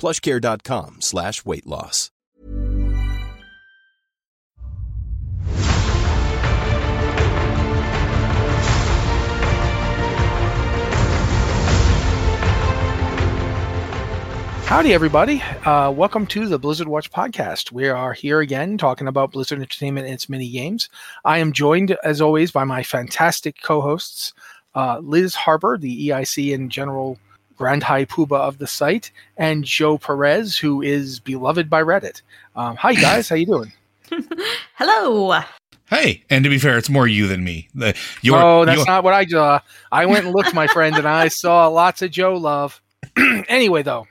plushcare.com slash weight loss. Howdy, everybody. Uh, welcome to the Blizzard Watch podcast. We are here again talking about Blizzard Entertainment and its mini games. I am joined, as always, by my fantastic co hosts, uh, Liz Harper, the EIC and general Grand High Poobah of the site, and Joe Perez, who is beloved by Reddit. Um, hi, guys. How you doing? Hello. Hey, and to be fair, it's more you than me. The, your, oh, that's your- not what I saw. I went and looked, my friend, and I saw lots of Joe love. anyway, though,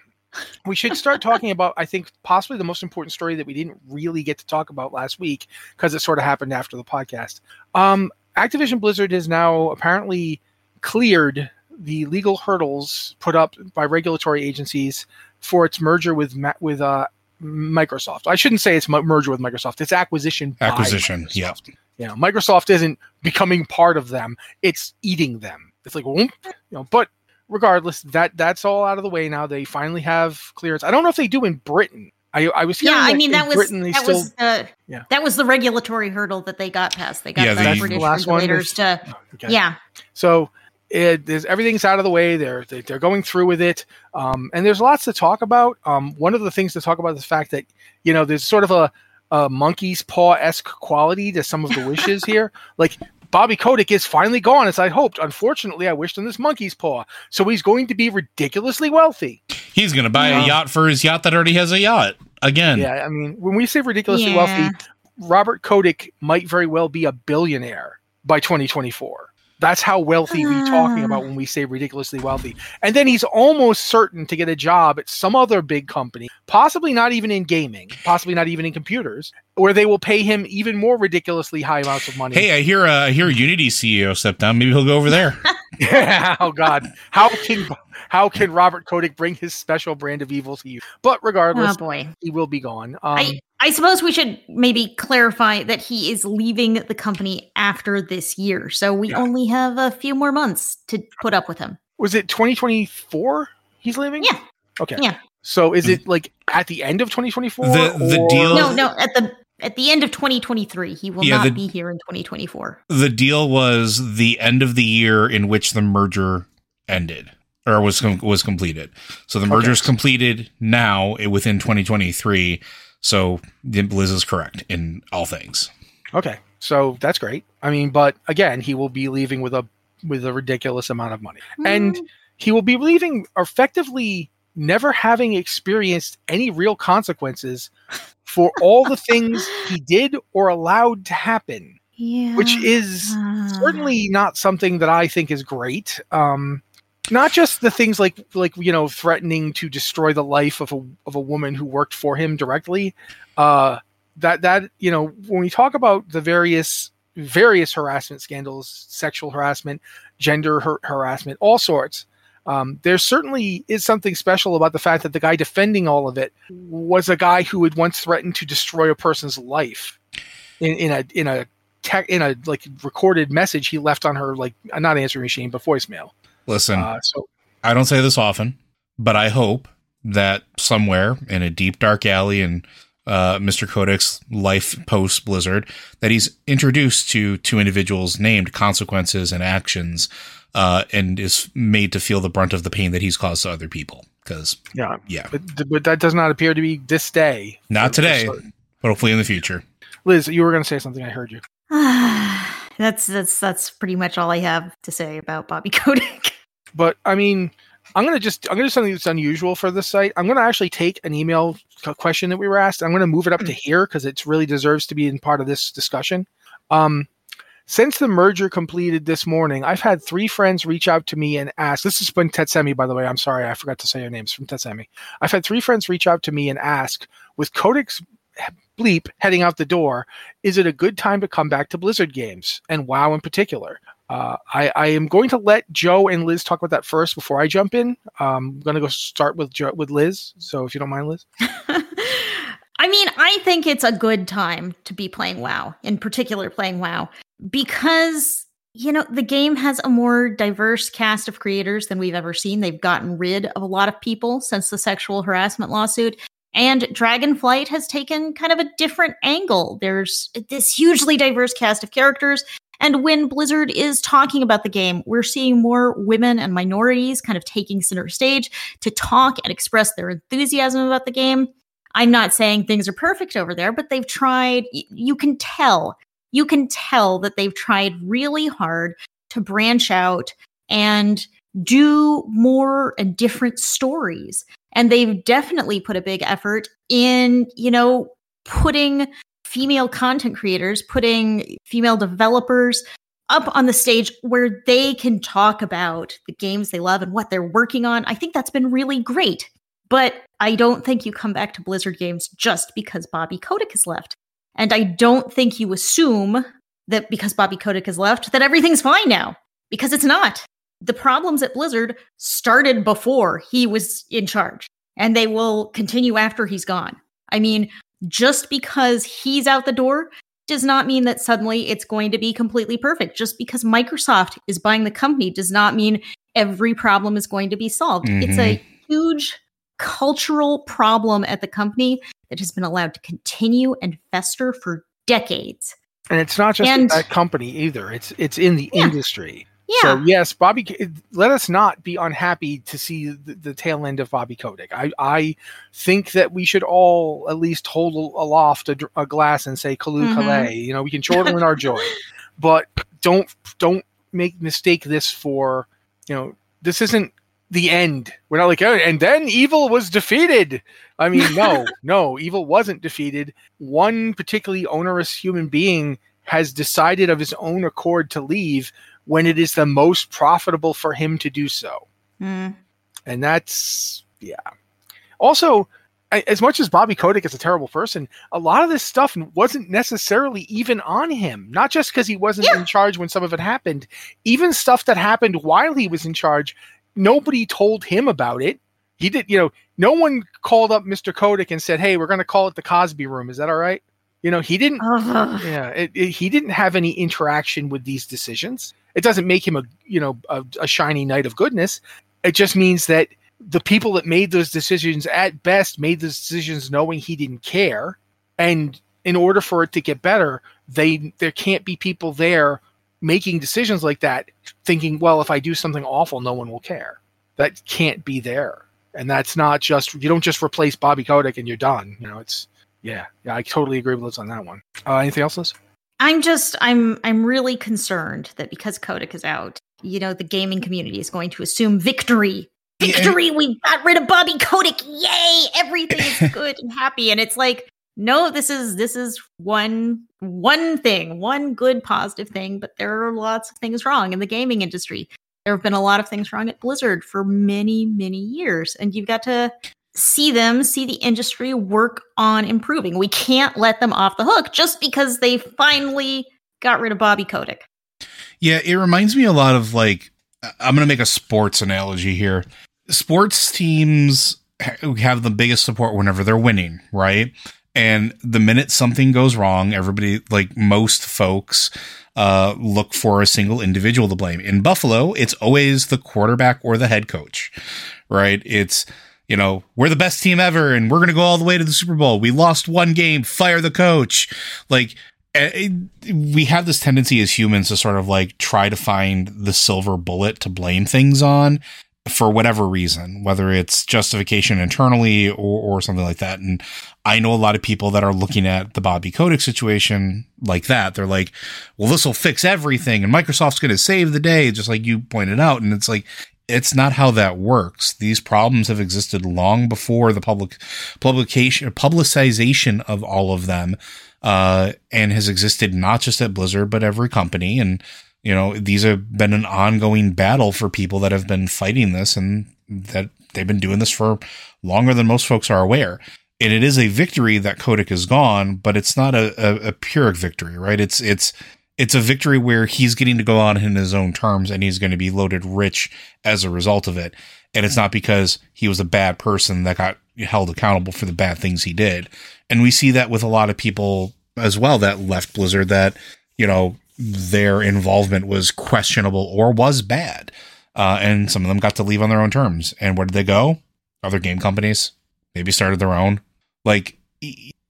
we should start talking about, I think, possibly the most important story that we didn't really get to talk about last week because it sort of happened after the podcast. Um, Activision Blizzard has now apparently cleared the legal hurdles put up by regulatory agencies for its merger with with uh, Microsoft. I shouldn't say it's merger with Microsoft; it's acquisition. by Acquisition, yeah. Microsoft. You know, Microsoft isn't becoming part of them; it's eating them. It's like, you know. But regardless, that that's all out of the way now. They finally have clearance. I don't know if they do in Britain. I, I was hearing Yeah, I mean that was Britain that still was uh, Yeah. that was the regulatory hurdle that they got past. They got Yeah, the the- British The last one regulators was- to Okay. yeah. So it, there's everything's out of the way. They're they, they're going through with it, um, and there's lots to talk about. Um, one of the things to talk about is the fact that you know there's sort of a, a monkey's paw esque quality to some of the wishes here. Like Bobby Kotick is finally gone as I hoped. Unfortunately, I wished on this monkey's paw, so he's going to be ridiculously wealthy. he's going to buy Yeah. a yacht for his yacht that already has a yacht again. Yeah, I mean, when we say ridiculously Yeah. wealthy, Robert Kotick might very well be a billionaire by 2024. That's how wealthy we're talking about when we say ridiculously wealthy. And then he's almost certain to get a job at some other big company, possibly not even in gaming, possibly not even in computers, where they will pay him even more ridiculously high amounts of money. Hey, I hear uh, I hear Unity CEO stepped down. Maybe he'll go over there. oh God, how can how can Robert Kotick bring his special brand of evil to you? But regardless, Oh boy. he will be gone. Um, I I suppose we should maybe clarify that he is leaving the company after this year. So we Yeah. only have a few more months to put up with him. was it 2024 he's leaving? Yeah. Okay. Yeah. So is it like at the end of 2024? The- the or- deal- No, no, at the at the end of 2023, he will Yeah, not the- be here in 2024. the deal was the end of the year in which the merger ended or was com- was completed. So the merger's completed now eh, within 2023. So Liz is correct in all things. Okay. So that's great. I mean, but again, he will be leaving with a with a ridiculous amount of money. And Mm. he will be leaving effectively never having experienced any real consequences for all the things he did or allowed to happen. yeah. which is certainly not something that I think is great. Um, not just the things like like you know threatening to destroy the life of a of a woman who worked for him directly. Uh, that that you know when we talk about the various various harassment scandals, sexual harassment, gender har- harassment, all sorts. Um, there certainly is something special about the fact that the guy defending all of it was a guy who had once threatened to destroy a person's life in, in a in a tech in a like recorded message he left on her like not answering machine but voicemail. Listen, Uh, so I don't say this often, but I hope that somewhere in a deep dark alley in uh, Mr. Kotick's life post Blizzard, that he's introduced to two individuals named consequences and actions, uh, and is made to feel the brunt of the pain that he's caused to other people. Because yeah, yeah, but but that does not appear to be this day. not For- for today, but hopefully in the future. Liz, you were going to say something. I heard you. that's that's that's pretty much all I have to say about Bobby Kotick. But I mean, I'm gonna just I'm gonna do something that's unusual for this site. I'm gonna actually take an email question that we were asked. I'm gonna move it up to here because it really deserves to be in part of this discussion. Um, since the merger completed this morning, I've had three friends reach out to me and ask. This is from Tetsemi, by the way. I'm sorry, I forgot to say your names from Tetsemi. I've had three friends reach out to me and ask, with Kotick's bleep heading out the door, is it a good time to come back to Blizzard games and WoW in particular? Uh, I, I am going to let Joe and Liz talk about that first before I jump in. Um, I'm going to go start with with Liz. So if you don't mind, Liz. I mean, I think it's a good time to be playing WoW, in particular playing WoW, because you know the game has a more diverse cast of creators than we've ever seen. They've gotten rid of a lot of people since the sexual harassment lawsuit. And Dragonflight has taken kind of a different angle. There's this hugely diverse cast of characters. And when Blizzard is talking about the game, we're seeing more women and minorities kind of taking center stage to talk and express their enthusiasm about the game. I'm not saying things are perfect over there, but they've tried, you can tell, you can tell that they've tried really hard to branch out and do more and different stories. And they've definitely put a big effort in, you know, putting female content creators, putting female developers up on the stage where they can talk about the games they love and what they're working on. I think that's been really great. But I don't think you come back to Blizzard games just because Bobby Kotick has left. And I don't think you assume that because Bobby Kotick has left, that everything's fine now, because it's not. The problems at Blizzard started before he was in charge, and they will continue after he's gone. I mean, just because he's out the door does not mean that suddenly it's going to be completely perfect. Just because Microsoft is buying the company does not mean every problem is going to be solved. It's a mm-hmm. huge cultural problem at the company that has been allowed to continue and fester for decades. And it's not just And- that company either. It's it's in the Yeah. industry. Yeah. So yes, Bobby. Let us not be unhappy to see the, the tail end of Bobby Kotick. I I think that we should all at least hold aloft a, a glass and say "Callooh Mhm. Callay." You know, we can chortle in our joy, but don't don't make mistake this for you know this isn't the end. We're not like oh, and then evil was defeated. I mean, no, no, evil wasn't defeated. One particularly onerous human being has decided of his own accord to leave when it is the most profitable for him to do so. Mm. And that's, yeah. Also, as much as Bobby Kotick is a terrible person, a lot of this stuff wasn't necessarily even on him. Not just because he wasn't in charge when some of it happened, even stuff that happened while he was in charge, nobody told him about it. He did, you know, no one called up Mr. Kotick and said, hey, we're going to call it the Cosby Room. Is that all right? You know, he didn't Ugh. yeah it, it- he didn't have any interaction with these decisions it doesn't make him a you know a, a shiny knight of goodness it just means that the people that made those decisions at best made those decisions knowing he didn't care and in order for it to get better they there can't be people there making decisions like that thinking well if i do something awful no one will care that can't be there and that's not just you don't just replace bobby kotick and you're done you know it's yeah yeah i totally agree with liz on that one uh, anything else liz I'm just I'm I'm really concerned that because Kotick is out, you know, the gaming community is going to assume victory. Yeah, and- Victory! We got rid of Bobby Kotick! Yay! Everything is good and happy. And it's like, no, this is this is one one thing, one good positive thing, but there are lots of things wrong in the gaming industry. There have been a lot of things wrong at Blizzard for many, many years. And you've got to see them, see the industry work on improving. We can't let them off the hook just because they finally got rid of Bobby Kotick. Yeah, it reminds me a lot of like I'm going to make a sports analogy here. Sports teams have the biggest support whenever they're winning, right? And the minute something goes wrong, everybody, like most folks, uh, look for a single individual to blame. In Buffalo, it's always the quarterback or the head coach, right? It's, you know, we're the best team ever and we're going to go all the way to the Super Bowl. We lost one game, fire the coach. Like, eh, we have this tendency as humans to sort of like try to find the silver bullet to blame things on for whatever reason, whether it's justification internally or, or something like that. And I know a lot of people that are looking at the Bobby Kotick situation like that. They're like, well, this will fix everything and Microsoft's going to save the day, just like you pointed out. And it's like, it's not how that works. These problems have existed long before the public publication, publicization of all of them, uh, and has existed not just at Blizzard, but every company. And, you know, these have been an ongoing battle for people that have been fighting this and that they've been doing this for longer than most folks are aware. And it is a victory that Kotick is gone, but it's not a, a, a Pyrrhic victory, right? It's, it's, it's a victory where he's getting to go on in his own terms and he's going to be loaded rich as a result of it. And it's not because he was a bad person that got held accountable for the bad things he did. And we see that with a lot of people as well that left Blizzard that, you know, their involvement was questionable or was bad. Uh, and some of them got to leave on their own terms. And where did they go? Other game companies, maybe started their own. Like,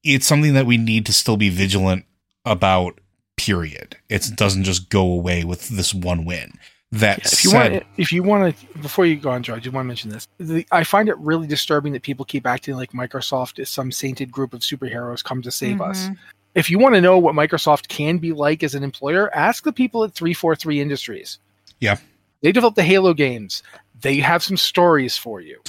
it's something that we need to still be vigilant about period. It doesn't just go away with this one win. That Yeah, if you said, want, if you want to, before you go on, Joe, I do want to mention this. The, I find it really disturbing that people keep acting like Microsoft is some sainted group of superheroes come to save us. If you want to know what Microsoft can be like as an employer, ask the people at 343 Industries. Yeah. They develop the Halo games. They have some stories for you.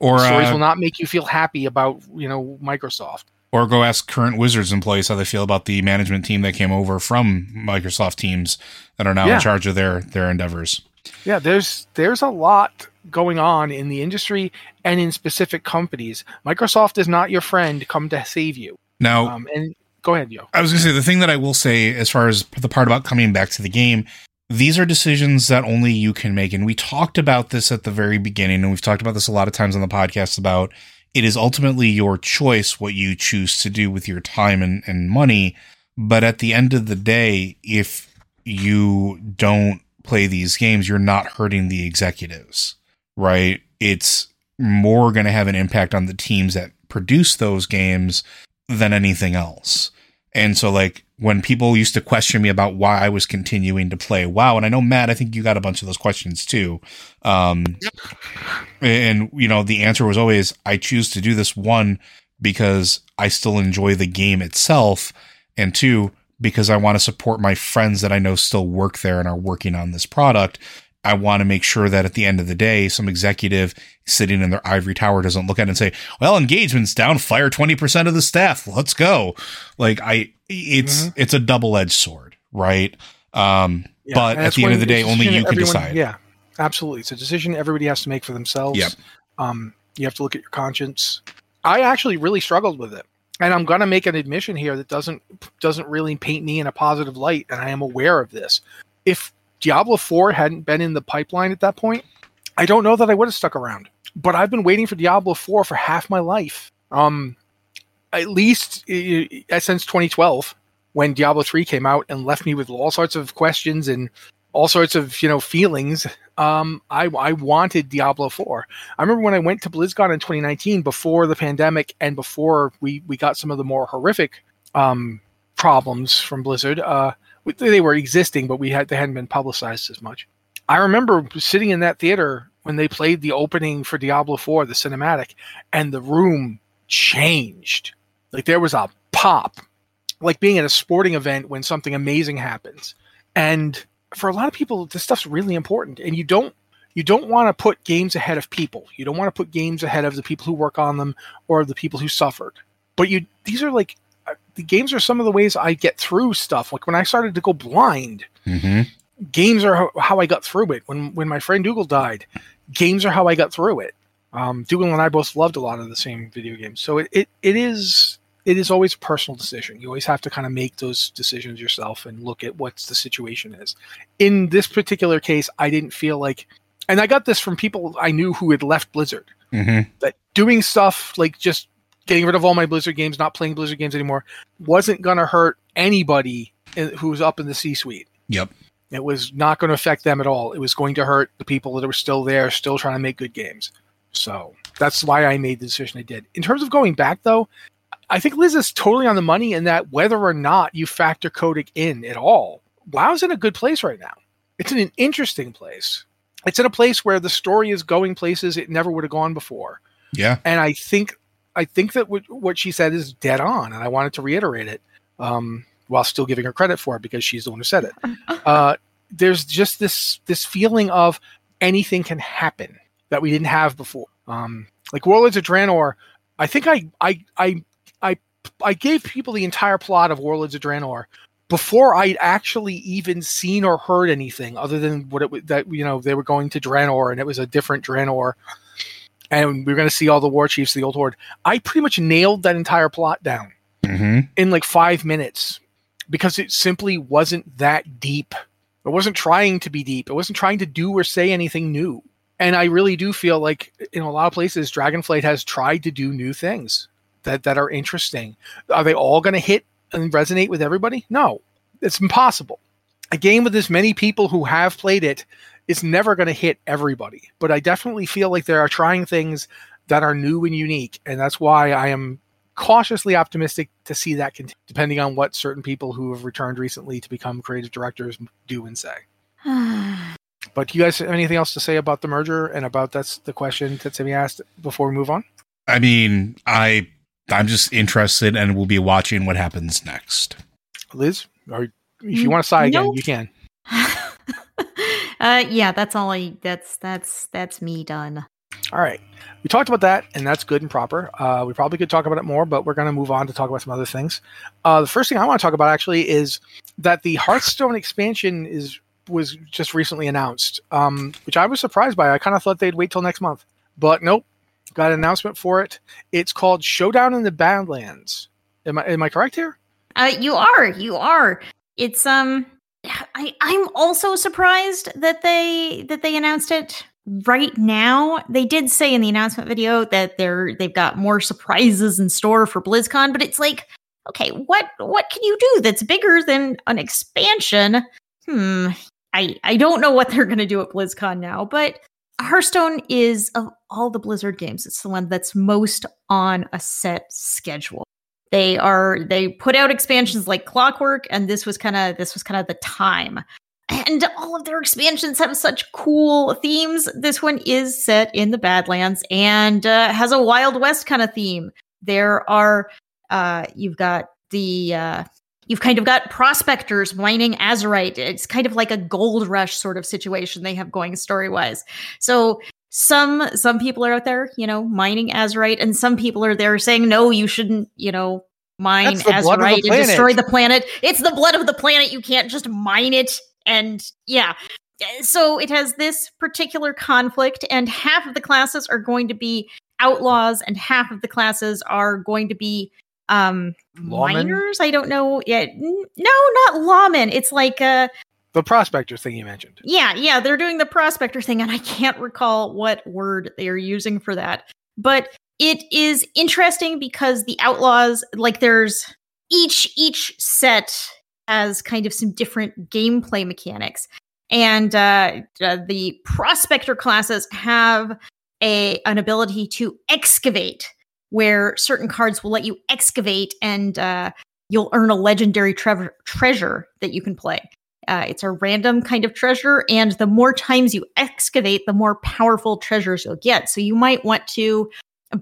or stories uh, will not make you feel happy about, you know, Microsoft. or go ask current Wizards employees how they feel about the management team that came over from Microsoft teams that are now Yeah. in charge of their their endeavors. Yeah, there's there's a lot going on in the industry and in specific companies. Microsoft is not your friend come to save you. Now, Um, and go ahead, yo. I was going to say the thing that I will say as far as the part about coming back to the game, these are decisions that only you can make. And we talked about this at the very beginning, and we've talked about this a lot of times on the podcast about it is ultimately your choice what you choose to do with your time and, and money. But at the end of the day, if you don't play these games, you're not hurting the executives, right? It's more going to have an impact on the teams that produce those games than anything else. And so, like, when people used to question me about why I was continuing to play WoW, and I know, Matt, I think you got a bunch of those questions too. Um, and, you know, the answer was always, I choose to do this one because I still enjoy the game itself, and two, because I want to support my friends that I know still work there and are working on this product. I want to make sure that at the end of the day, some executive sitting in their ivory tower doesn't look at it and say, well, engagement's down, fire 20% of the staff. Let's go. Like I, it's, it's a double edged sword, right? Um, Yeah, but at the end of the day, only you can everyone- decide. Yeah, absolutely. It's a decision everybody has to make for themselves. Yep. Um, you have to look at your conscience. I actually really struggled with it, and I'm going to make an admission here that doesn't doesn't really paint me in a positive light, and I am aware of this. If Diablo 4 hadn't been in the pipeline at that point, I don't know that I would have stuck around. But I've been waiting for Diablo 4 for half my life. Um, at least uh, since 2012 when Diablo 3 came out and left me with all sorts of questions and all sorts of you know feelings. Um, I I wanted Diablo 4. I remember when I went to BlizzCon in 2019 before the pandemic and before we we got some of the more horrific um, problems from Blizzard. Uh, they were existing, but we had they hadn't been publicized as much. I remember sitting in that theater when they played the opening for Diablo 4, the cinematic, and the room changed. Like there was a pop, like being at a sporting event when something amazing happens. And for a lot of people, this stuff's really important. And you don't you don't want to put games ahead of people. You don't want to put games ahead of the people who work on them or the people who suffered. But you these are like the games are some of the ways I get through stuff. Like when I started to go blind, Mm-hmm. games are how, I got through it. When when my friend Dougal died, games are how I got through it. Um, Dougal and I both loved a lot of the same video games, so it, it, it is it is always a personal decision. You always have to kind of make those decisions yourself and look at what the situation is. In this particular case, I didn't feel like, and I got this from people I knew who had left Blizzard, Mm-hmm. that doing stuff like just getting rid of all my Blizzard games, not playing Blizzard games anymore, wasn't going to hurt anybody in, who was up in the C suite. Yep. It was not going to affect them at all. It was going to hurt the people that were still there, still trying to make good games. So that's why I made the decision I did. In terms of going back, though, I think Liz is totally on the money in that whether or not you factor Kotick in at all, WoW's in a good place right now. It's in an interesting place. It's in a place where the story is going places it never would have gone before. Yeah. And I think I think that what, what she said is dead on, and I wanted to reiterate it um, while still giving her credit for it because she's the one who said it. Uh, there's just this this feeling of anything can happen that we didn't have before. Um, like Warlords of Draenor, I think I I I I I gave people the entire plot of Warlords of Draenor before I'd actually even seen or heard anything other than what it was that you know they were going to Draenor and it was a different Draenor and we are going to see all the war chiefs of the old horde. I pretty much nailed that entire plot down Mm-hmm. in like five minutes because it simply wasn't that deep. It wasn't trying to be deep. It wasn't trying to do or say anything new. And I really do feel like in a lot of places, Dragonflight has tried to do new things that, that are interesting. Are they all going to hit and resonate with everybody? No, it's impossible. A game with as many people who have played it is never going to hit everybody. But I definitely feel like they are trying things that are new and unique. And that's why I am cautiously optimistic to see that continue, depending on what certain people who have returned recently to become creative directors do and say. But do you guys have anything else to say about the merger and about that's the question that Timmy asked before we move on? I mean, I I'm just interested and we will be watching what happens next. Liz, or if you mm, want to sigh again, Nope. you can. Uh, yeah, that's all I. That's that's that's me done. All right. We talked about that, and that's good and proper. Uh, we probably could talk about it more, but we're going to move on to talk about some other things. Uh, the first thing I want to talk about actually is that the Hearthstone expansion is was just recently announced, um, which I was surprised by. I kind of thought they'd wait till next month, but nope. Got an announcement for it. It's called Showdown in the Badlands. Am I am I correct here? Uh, you are, you are. It's um, I I'm also surprised that they that they announced it right now. They did say in the announcement video that they're they've got more surprises in store for BlizzCon, but it's like, okay, what what can you do that's bigger than an expansion? Hmm, I I don't know what they're gonna do at BlizzCon now, but Hearthstone is of all the Blizzard games, it's the one that's most on a set schedule. They are they put out expansions like Clockwork, and this was kind of this was kind of the time. And all of their expansions have such cool themes. This one is set in the Badlands and uh, has a Wild West kind of theme. There are uh, you've got the uh, you've kind of got prospectors mining azerite. It's kind of like a gold rush sort of situation they have going story wise. So some some people are out there, you know, mining azerite, and some people are there saying, no, you shouldn't, you know, mine That's the blood of the azerite and destroy the planet. It's the blood of the planet. You can't just mine it. And yeah. So it has this particular conflict, and half of the classes are going to be outlaws, and half of the classes are going to be um miners. I don't know. yet no, not lawmen. It's like uh The prospector thing you mentioned. yeah, yeah, they're doing the prospector thing, and I can't recall what word they are using for that. But it is interesting because the outlaws, like, there's each each set has kind of some different gameplay mechanics, and uh, uh, the prospector classes have a an ability to excavate, where certain cards will let you excavate, and uh, you'll earn a legendary trev- treasure that you can play. Uh, it's a random kind of treasure, and the more times you excavate, the more powerful treasures you'll get. So you might want to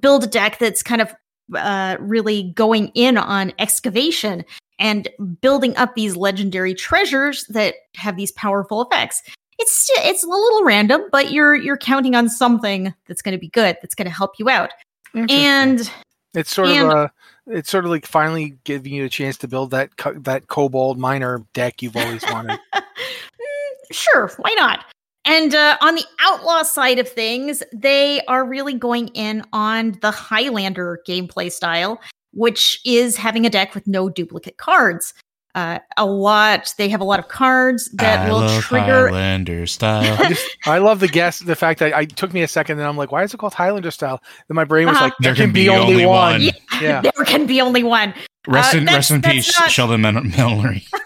build a deck that's kind of uh, really going in on excavation and building up these legendary treasures that have these powerful effects. It's it's a little random, but you're you're counting on something that's going to be good, that's going to help you out. And It's sort And- of a, it's sort of like finally giving you a chance to build that that kobold miner deck you've always wanted. Mm, sure, why not? And uh, on the outlaw side of things, they are really going in on the Highlander gameplay style. which is having a deck with no duplicate cards. Uh, a lot. They have a lot of cards that I will love trigger. Highlander style. I, just, I love the guess, the fact that I took me a second, and I'm like, "Why is it called Highlander style?" Then my brain was Uh-huh. like, "There can, be, only, one." Yeah. Yeah. There can be only one. rest Uh, in that's- rest in peace, not- Sheldon Men- Menery.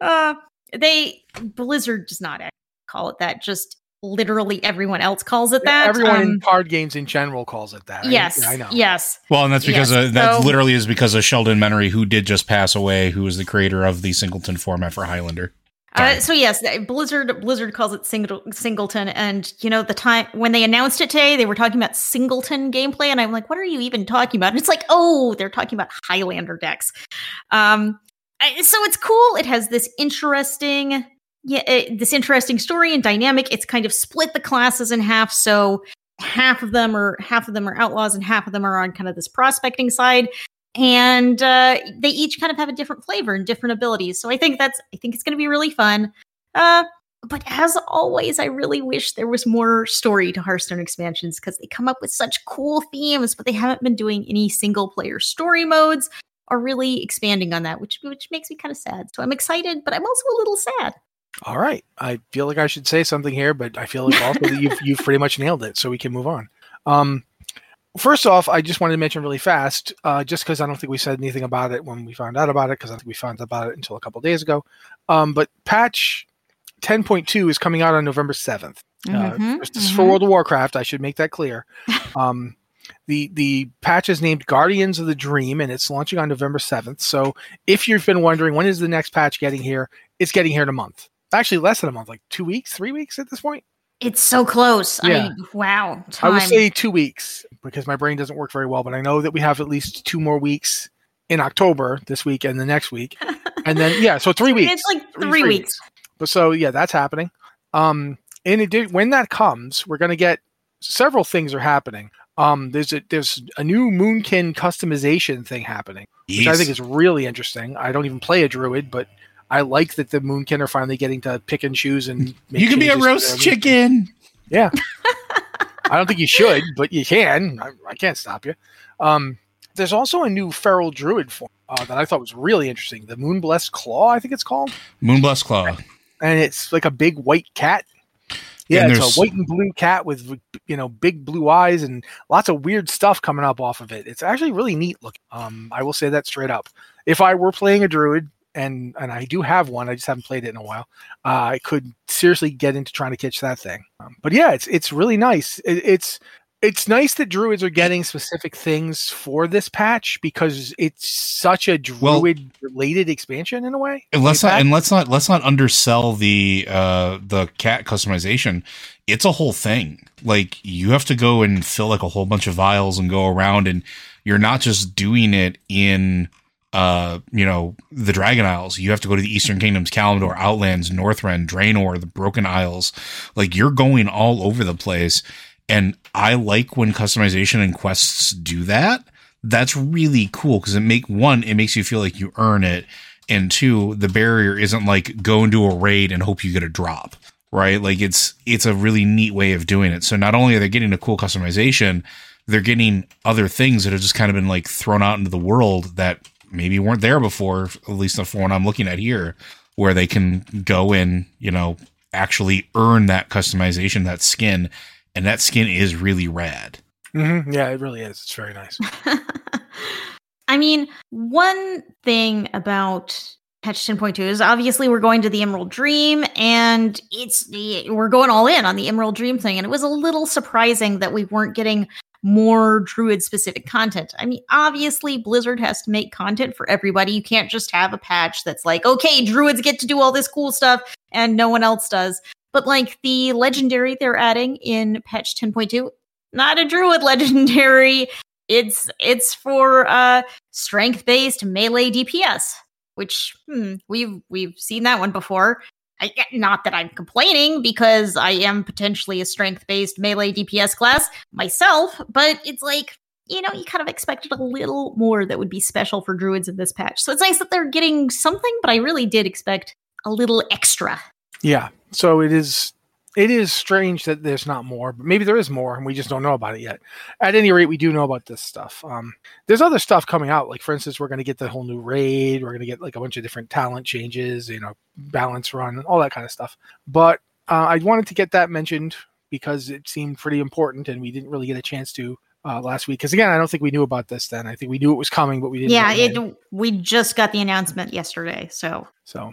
Uh, they Blizzard does not call it that. Just literally everyone else calls it that. Everyone in Um, card games in general calls it that. Yes, yeah, I know. yes. Well, and that's because Yes, uh, that so- literally is because of Sheldon Menery, who did just pass away, who was the creator of the Singleton format for Highlander. Uh, so yes, Blizzard Blizzard calls it single, singleton, and you know the time when they announced it today, they were talking about singleton gameplay, and I'm like, what are you even talking about? And it's like, oh, they're talking about Highlander decks. Um, so it's cool. It has this interesting, yeah, it, this interesting story and dynamic. It's kind of split the classes in half, so half of them are half of them are outlaws, and half of them are on kind of this prospecting side and uh, they each kind of have a different flavor and different abilities. So I think that's I think it's going to be really fun. Uh, but as always, I really wish there was more story to Hearthstone expansions because they come up with such cool themes, but they haven't been doing any single player story modes or really expanding on that, which which makes me kind of sad. So I'm excited, but I'm also a little sad. All right. I feel like I should say something here, but I feel like also that you've you've pretty much nailed it, so we can move on. Um, first off, I just wanted to mention really fast, uh, just because I don't think we said anything about it when we found out about it, because I think we found out about it until a couple days ago. Um, but patch 10.2 is coming out on November 7th. Uh, Mhm, this is for mhm. World of Warcraft. I should make that clear. Um, the the patch is named Guardians of the Dream, and it's launching on November seventh. So if you've been wondering when is the next patch getting here, it's getting here in a month. Actually, less than a month, like two weeks, three weeks at this point. It's so close. Yeah. I wow. I would say two weeks because my brain doesn't work very well, but I know that we have at least two more weeks in October this week and the next week, and then yeah, so three weeks. It's like Three- three, three weeks. But so yeah, that's happening. Um, in addition, when that comes, we're going to get several things are happening. Um, there's a there's a new Moonkin customization thing happening, which I think is really interesting. I don't even play a druid, but I like that the Moonkin are finally getting to pick and choose and make you can be a roast chicken. Yeah, I don't think you should, but you can. I, I can't stop you. Um, there's also a new feral druid form uh, that I thought was really interesting. The Moonblessed Claw, I think it's called Moonblessed Claw. and it's like a big white cat. Yeah, And it's a white and blue cat with you know big blue eyes and lots of weird stuff coming up off of it. It's actually really neat looking. Um, I will say that straight up. If I were playing a druid, and and I do have one, I just haven't played it in a while. Uh, I could seriously get into trying to catch that thing. Um, but yeah, it's it's really nice. It, it's it's nice that druids are getting specific things for this patch because it's such a druid related expansion in a way. And let's not and let's not let's not undersell the uh the cat customization. It's a whole thing. Like you have to go and fill like a whole bunch of vials and go around and you're not just doing it in uh you know the Dragon Isles. You have to go to the Eastern Kingdoms, Kalimdor, Outlands, Northrend, Draenor, the Broken Isles. Like you're going all over the place. And I like when customization and quests do that. That's really cool because it make one, it makes you feel like you earn it and two the barrier isn't like go do a raid and hope you get a drop right like it's it's a really neat way of doing it so not only are they getting a cool customization they're getting other things that have just kind of been like thrown out into the world that maybe weren't there before at least the what i'm looking at here where they can go and you know actually earn that customization that skin and that skin is really rad hmm Yeah, it really is. It's very nice. I mean, one thing about patch 10.2 is obviously we're going to the Emerald Dream and it's we're going all in on the Emerald Dream thing and it was a little surprising that we weren't getting more druid specific content. I mean, obviously Blizzard has to make content for everybody. You can't just have a patch that's like, "Okay, druids get to do all this cool stuff and no one else does." But like the legendary they're adding in patch 10.2, not a druid legendary. It's it's for uh strength based melee DPS, which hmm, we've we've seen that one before. I, not that I'm complaining because I am potentially a strength based melee DPS class myself, but it's like you know you kind of expected a little more that would be special for druids in this patch. So it's nice that they're getting something, but I really did expect a little extra. Yeah. So it is it is strange that there's not more, but maybe there is more and we just don't know about it yet. At any rate, we do know about this stuff. Um, there's other stuff coming out. Like, for instance, we're going to get the whole new raid. We're going to get like a bunch of different talent changes, you know, balance run, all that kind of stuff. But uh, I wanted to get that mentioned because it seemed pretty important and we didn't really get a chance to uh, last week. Because again, I don't think we knew about this then. I think we knew it was coming, but we didn't. Yeah, know it. We just got the announcement yesterday, so So,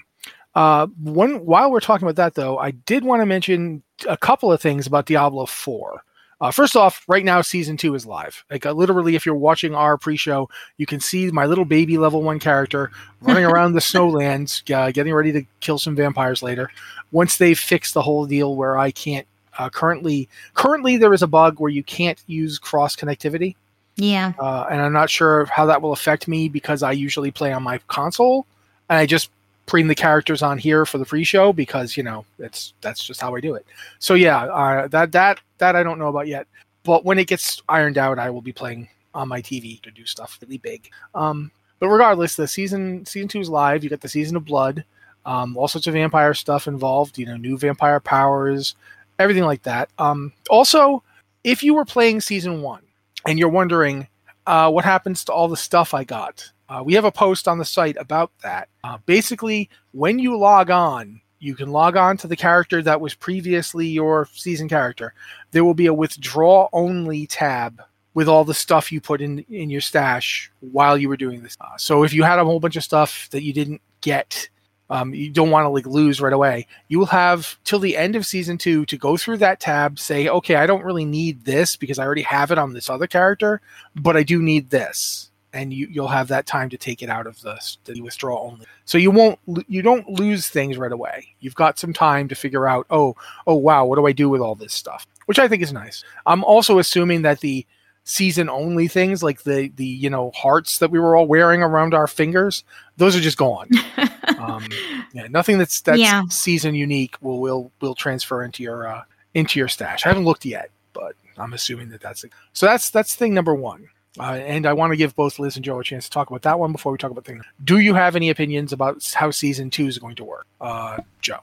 uh, one while we're talking about that though, I did want to mention a couple of things about Diablo Four. Uh, first off, right now season two is live. Like uh, literally, if you're watching our pre-show, you can see my little baby level one character running around the snowlands, uh, getting ready to kill some vampires later. Once they fix the whole deal where I can't uh, currently currently there is a bug where you can't use cross connectivity yeah. uh, and I'm not sure how that will affect me because I usually play on my console, and I just bring the characters on here for the free show because you know it's that's just how I do it. So yeah, uh, that that that I don't know about yet, but when it gets ironed out, I will be playing on my TV to do stuff really big. Um, but regardless, the season season two is live. You got the season of blood, um, all sorts of vampire stuff involved. You know, new vampire powers, everything like that. Um, also, if you were playing season one and you're wondering uh, what happens to all the stuff I got, uh, we have a post on the site about that. Uh, basically, when you log on, you can log on to the character that was previously your season character. There will be a withdraw only tab with all the stuff you put in in your stash while you were doing this. Uh, so if you had a whole bunch of stuff that you didn't get, um, you don't want to like lose right away. You will have till the end of season two to go through that tab, say, okay, I don't really need this because I already have it on this other character, but I do need this, and you you'll have that time to take it out of the, the withdraw only. So you won't you don't lose things right away. You've got some time to figure out, oh oh wow, what do I do with all this stuff? Which I think is nice. I'm also assuming that the season only things like the the you know hearts that we were all wearing around our fingers those are just gone um, yeah nothing that's that's Yeah. season unique will will will transfer into your uh into your stash i haven't looked yet but i'm assuming that that's it so that's that's thing number one uh, and I want to give both Liz and Joe a chance to talk about that one before we talk about things. Do you have any opinions about how season two is going to work, uh, Joe?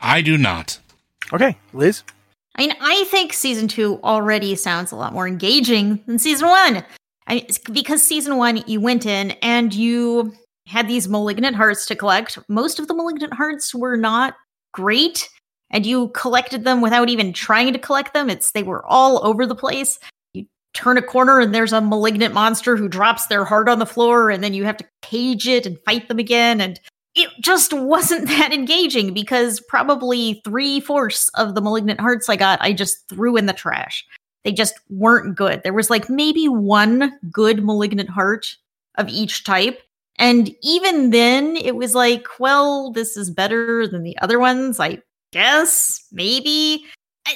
I do not. Okay, Liz. I mean, I think season two already sounds a lot more engaging than season one. I mean, because season one, you went in and you had these malignant hearts to collect. Most of the malignant hearts were not great, and you collected them without even trying to collect them. It's they were all over the place. Turn a corner and there's a malignant monster who drops their heart on the floor, and then you have to cage it and fight them again. And it just wasn't that engaging because probably three fourths of the malignant hearts I got, I just threw in the trash. They just weren't good. There was like maybe one good malignant heart of each type. And even then, it was like, well, this is better than the other ones, I guess, maybe.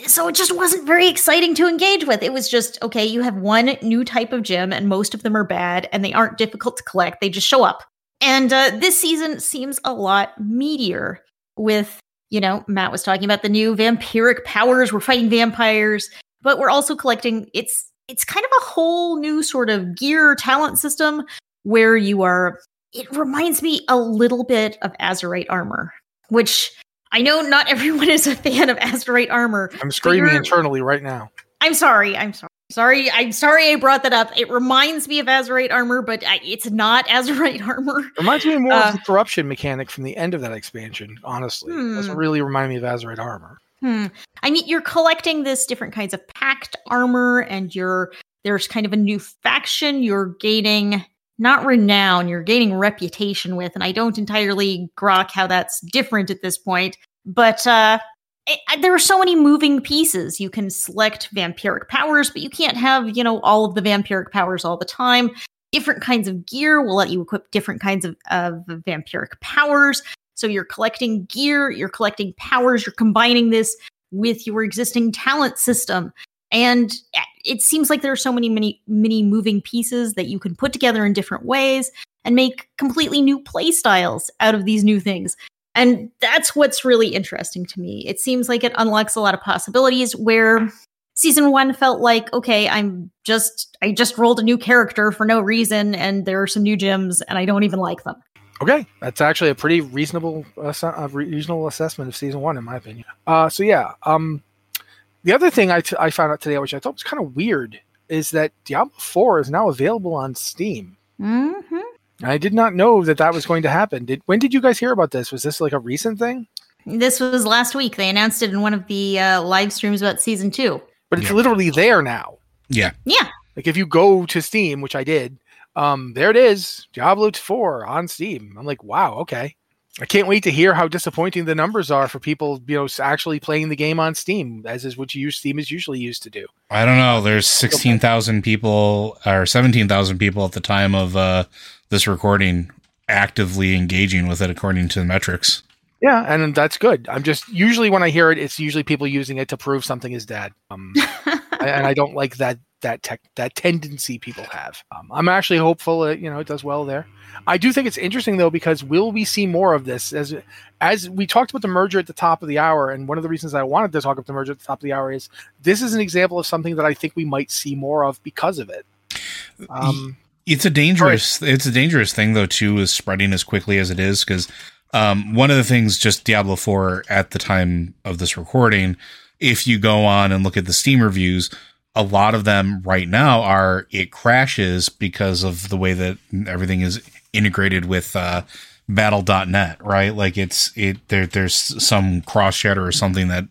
So it just wasn't very exciting to engage with. It was just, okay, you have one new type of gem, and most of them are bad, and they aren't difficult to collect. They just show up. And uh, this season seems a lot meatier with, you know, Matt was talking about the new vampiric powers. We're fighting vampires, but we're also collecting. It's it's kind of a whole new sort of gear talent system where you are. It reminds me a little bit of Azerite armor, which I know not everyone is a fan of Azerite armor. I'm screaming internally right now. I'm sorry. I'm sorry. Sorry, I'm sorry I brought that up. It reminds me of Azerite armor, but I, it's not Azerite armor. Reminds me more Uh, of the corruption mechanic from the end of that expansion. Honestly, it doesn't Hmm. really remind me of Azerite armor. Hmm. I mean, you're collecting this different kinds of packed armor, and you're there's kind of a new faction you're gaining not renown, you're gaining reputation with, and I don't entirely grok how that's different at this point. But uh, it, there are so many moving pieces. You can select vampiric powers, but you can't have you know all of the vampiric powers all the time. Different kinds of gear will let you equip different kinds of, of vampiric powers. So you're collecting gear, you're collecting powers, you're combining this with your existing talent system. And it seems like there are so many, many, many moving pieces that you can put together in different ways and make completely new play styles out of these new things. And that's what's really interesting to me. It seems like it unlocks a lot of possibilities where season one felt like, okay, I'm just, I just rolled a new character for no reason and there are some new gems and I don't even like them. Okay, that's actually a pretty reasonable uh, reasonable assessment of season one, in my opinion. Uh, so yeah, um, the other thing I, t- I found out today, which I thought was kind of weird, is that Diablo Four is now available on Steam. Mm-hmm. I did not know that that was going to happen. Did when did you guys hear about this? Was this like a recent thing? This was last week. They announced it in one of the uh, live streams about season two. But it's yeah. literally there now. Yeah. Yeah. Like if you go to Steam, which I did, um, there it is, Diablo 4 on Steam. I'm like, wow, okay. I can't wait to hear how disappointing the numbers are for people, you know, actually playing the game on Steam, as is what you use Steam is usually used to do. I don't know. There's sixteen thousand people or seventeen thousand people at the time of uh, this recording actively engaging with it, according to the metrics. Yeah, and that's good. I'm just usually when I hear it, it's usually people using it to prove something is dead. Um, and I don't like that that tech that tendency people have. Um, I'm actually hopeful that you know it does well there. I do think it's interesting though because will we see more of this as as we talked about the merger at the top of the hour, and one of the reasons I wanted to talk about the merger at the top of the hour is this is an example of something that I think we might see more of because of it. Um, it's a dangerous right. it's a dangerous thing though too is spreading as quickly as it is because um, one of the things just Diablo 4 at the time of this recording, if you go on and look at the Steam reviews, a lot of them right now are it crashes because of the way that everything is integrated with uh, battle.net, right? Like it's it there there's some cross chatter or something that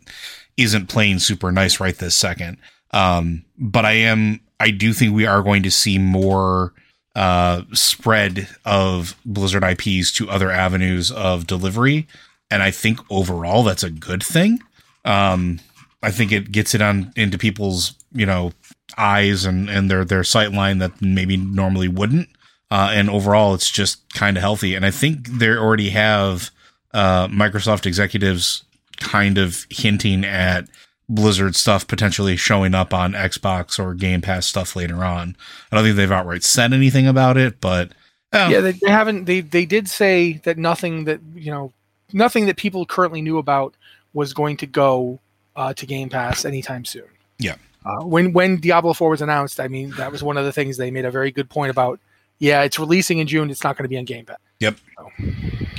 isn't playing super nice right this second. Um, but I am I do think we are going to see more uh, spread of Blizzard IPs to other avenues of delivery. And I think overall that's a good thing. Um, I think it gets it on into people's, you know, eyes and, and their, their sight line that maybe normally wouldn't. Uh, and overall it's just kind of healthy. And I think they already have, uh, Microsoft executives kind of hinting at Blizzard stuff potentially showing up on Xbox or Game Pass stuff later on. I don't think they've outright said anything about it, but oh. yeah, they, they, haven't. They they did say that nothing that you know, nothing that people currently knew about was going to go uh, to Game Pass anytime soon. Yeah. Uh, when when Diablo Four was announced, I mean that was one of the things they made a very good point about. Yeah, it's releasing in June. It's not going to be on Game Pass. Yep. So.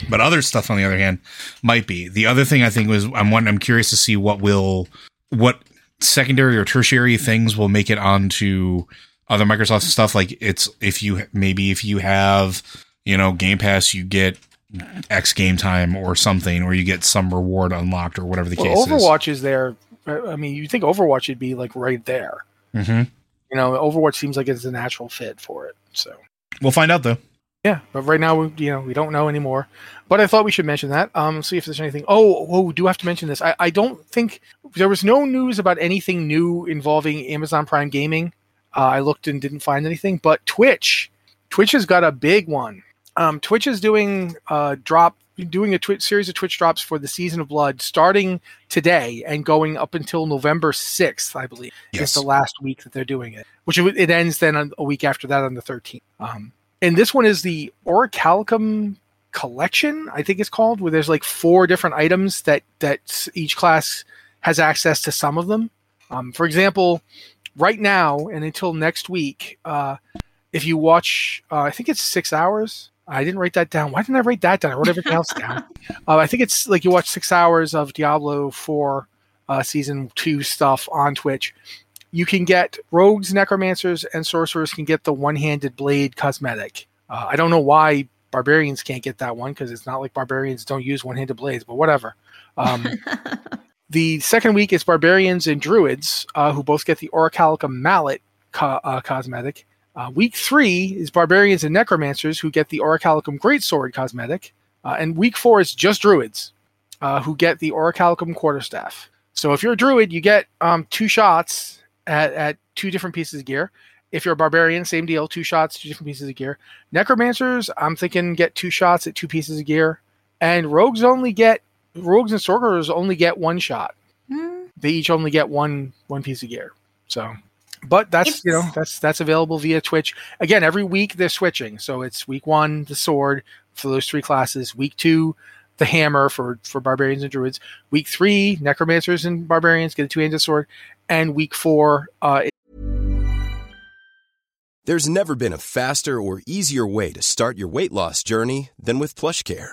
But other stuff, on the other hand, might be. The other thing I think was I'm one, I'm curious to see what will what secondary or tertiary things will make it onto other Microsoft stuff. Like it's if you maybe if you have you know Game Pass, you get X game time or something, or you get some reward unlocked or whatever the well, case Overwatch is. is there. I mean, you think Overwatch should be like right there. Mm-hmm. You know, Overwatch seems like it's a natural fit for it. So we'll find out though. Yeah, but right now, we, you know, we don't know anymore. But I thought we should mention that. Um, see if there's anything. Oh, oh, we do have to mention this. I, I don't think there was no news about anything new involving Amazon Prime Gaming. Uh, I looked and didn't find anything. But Twitch, Twitch has got a big one. Um, Twitch is doing a drop, doing a Twitch series of Twitch drops for the Season of Blood, starting today and going up until November sixth, I believe. Yes. Is the last week that they're doing it, which it ends then a week after that on the thirteenth. Um, and this one is the Orichalcum collection, I think it's called, where there's like four different items that that each class has access to some of them. Um, for example, right now and until next week, uh, if you watch, uh, I think it's six hours. I didn't write that down. Why didn't I write that down? I wrote everything else down. Uh, I think it's like you watch six hours of Diablo 4 uh, season two stuff on Twitch you can get rogues, necromancers, and sorcerers can get the one-handed blade cosmetic. Uh, I don't know why barbarians can't get that one because it's not like barbarians don't use one-handed blades, but whatever. Um, the second week is barbarians and druids uh, who both get the orichalcum mallet co- uh, cosmetic. Uh, week three is barbarians and necromancers who get the orichalcum greatsword cosmetic, uh, and week four is just druids uh, who get the orichalcum quarterstaff. So if you're a druid, you get um, two shots at, at two different pieces of gear. If you're a barbarian, same deal, two shots, two different pieces of gear. Necromancers, I'm thinking get two shots at two pieces of gear. And rogues only get rogues and sorcerers only get one shot. Mm. They each only get one one piece of gear. So but that's it's... you know that's that's available via Twitch. Again, every week they're switching. So it's week one the sword for those three classes. Week two the hammer for for barbarians and druids. Week three necromancers and barbarians get a two handed sword, and week four. Uh, There's never been a faster or easier way to start your weight loss journey than with PlushCare.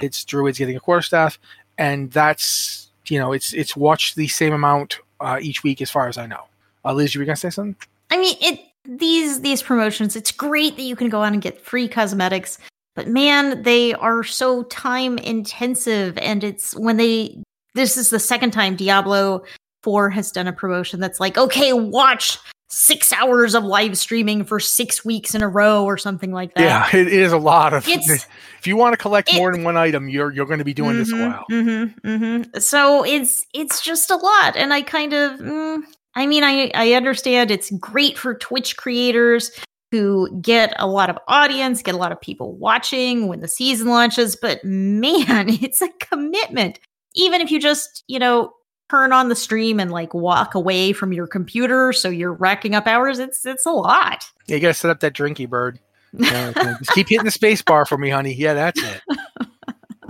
It's druids getting a quarterstaff, and that's you know it's it's watched the same amount uh, each week as far as I know. Uh, Liz, you were gonna say something? I mean, it these these promotions. It's great that you can go on and get free cosmetics, but man, they are so time intensive, and it's when they. This is the second time Diablo Four has done a promotion that's like, okay, watch six hours of live streaming for six weeks in a row or something like that. Yeah, it is a lot of. It's- if you want to collect more than one item, you're you're going to be doing this a Mhm, while. mhm, mhm. So it's it's just a lot, and I kind of, mm, I mean, I I understand it's great for Twitch creators who get a lot of audience, get a lot of people watching when the season launches, but man, it's a commitment. Even if you just, you know, turn on the stream and like walk away from your computer, so you're racking up hours, it's it's a lot. Yeah, you got to set up that drinky bird. Yeah. Just keep hitting the space bar for me, honey. Yeah, that's it.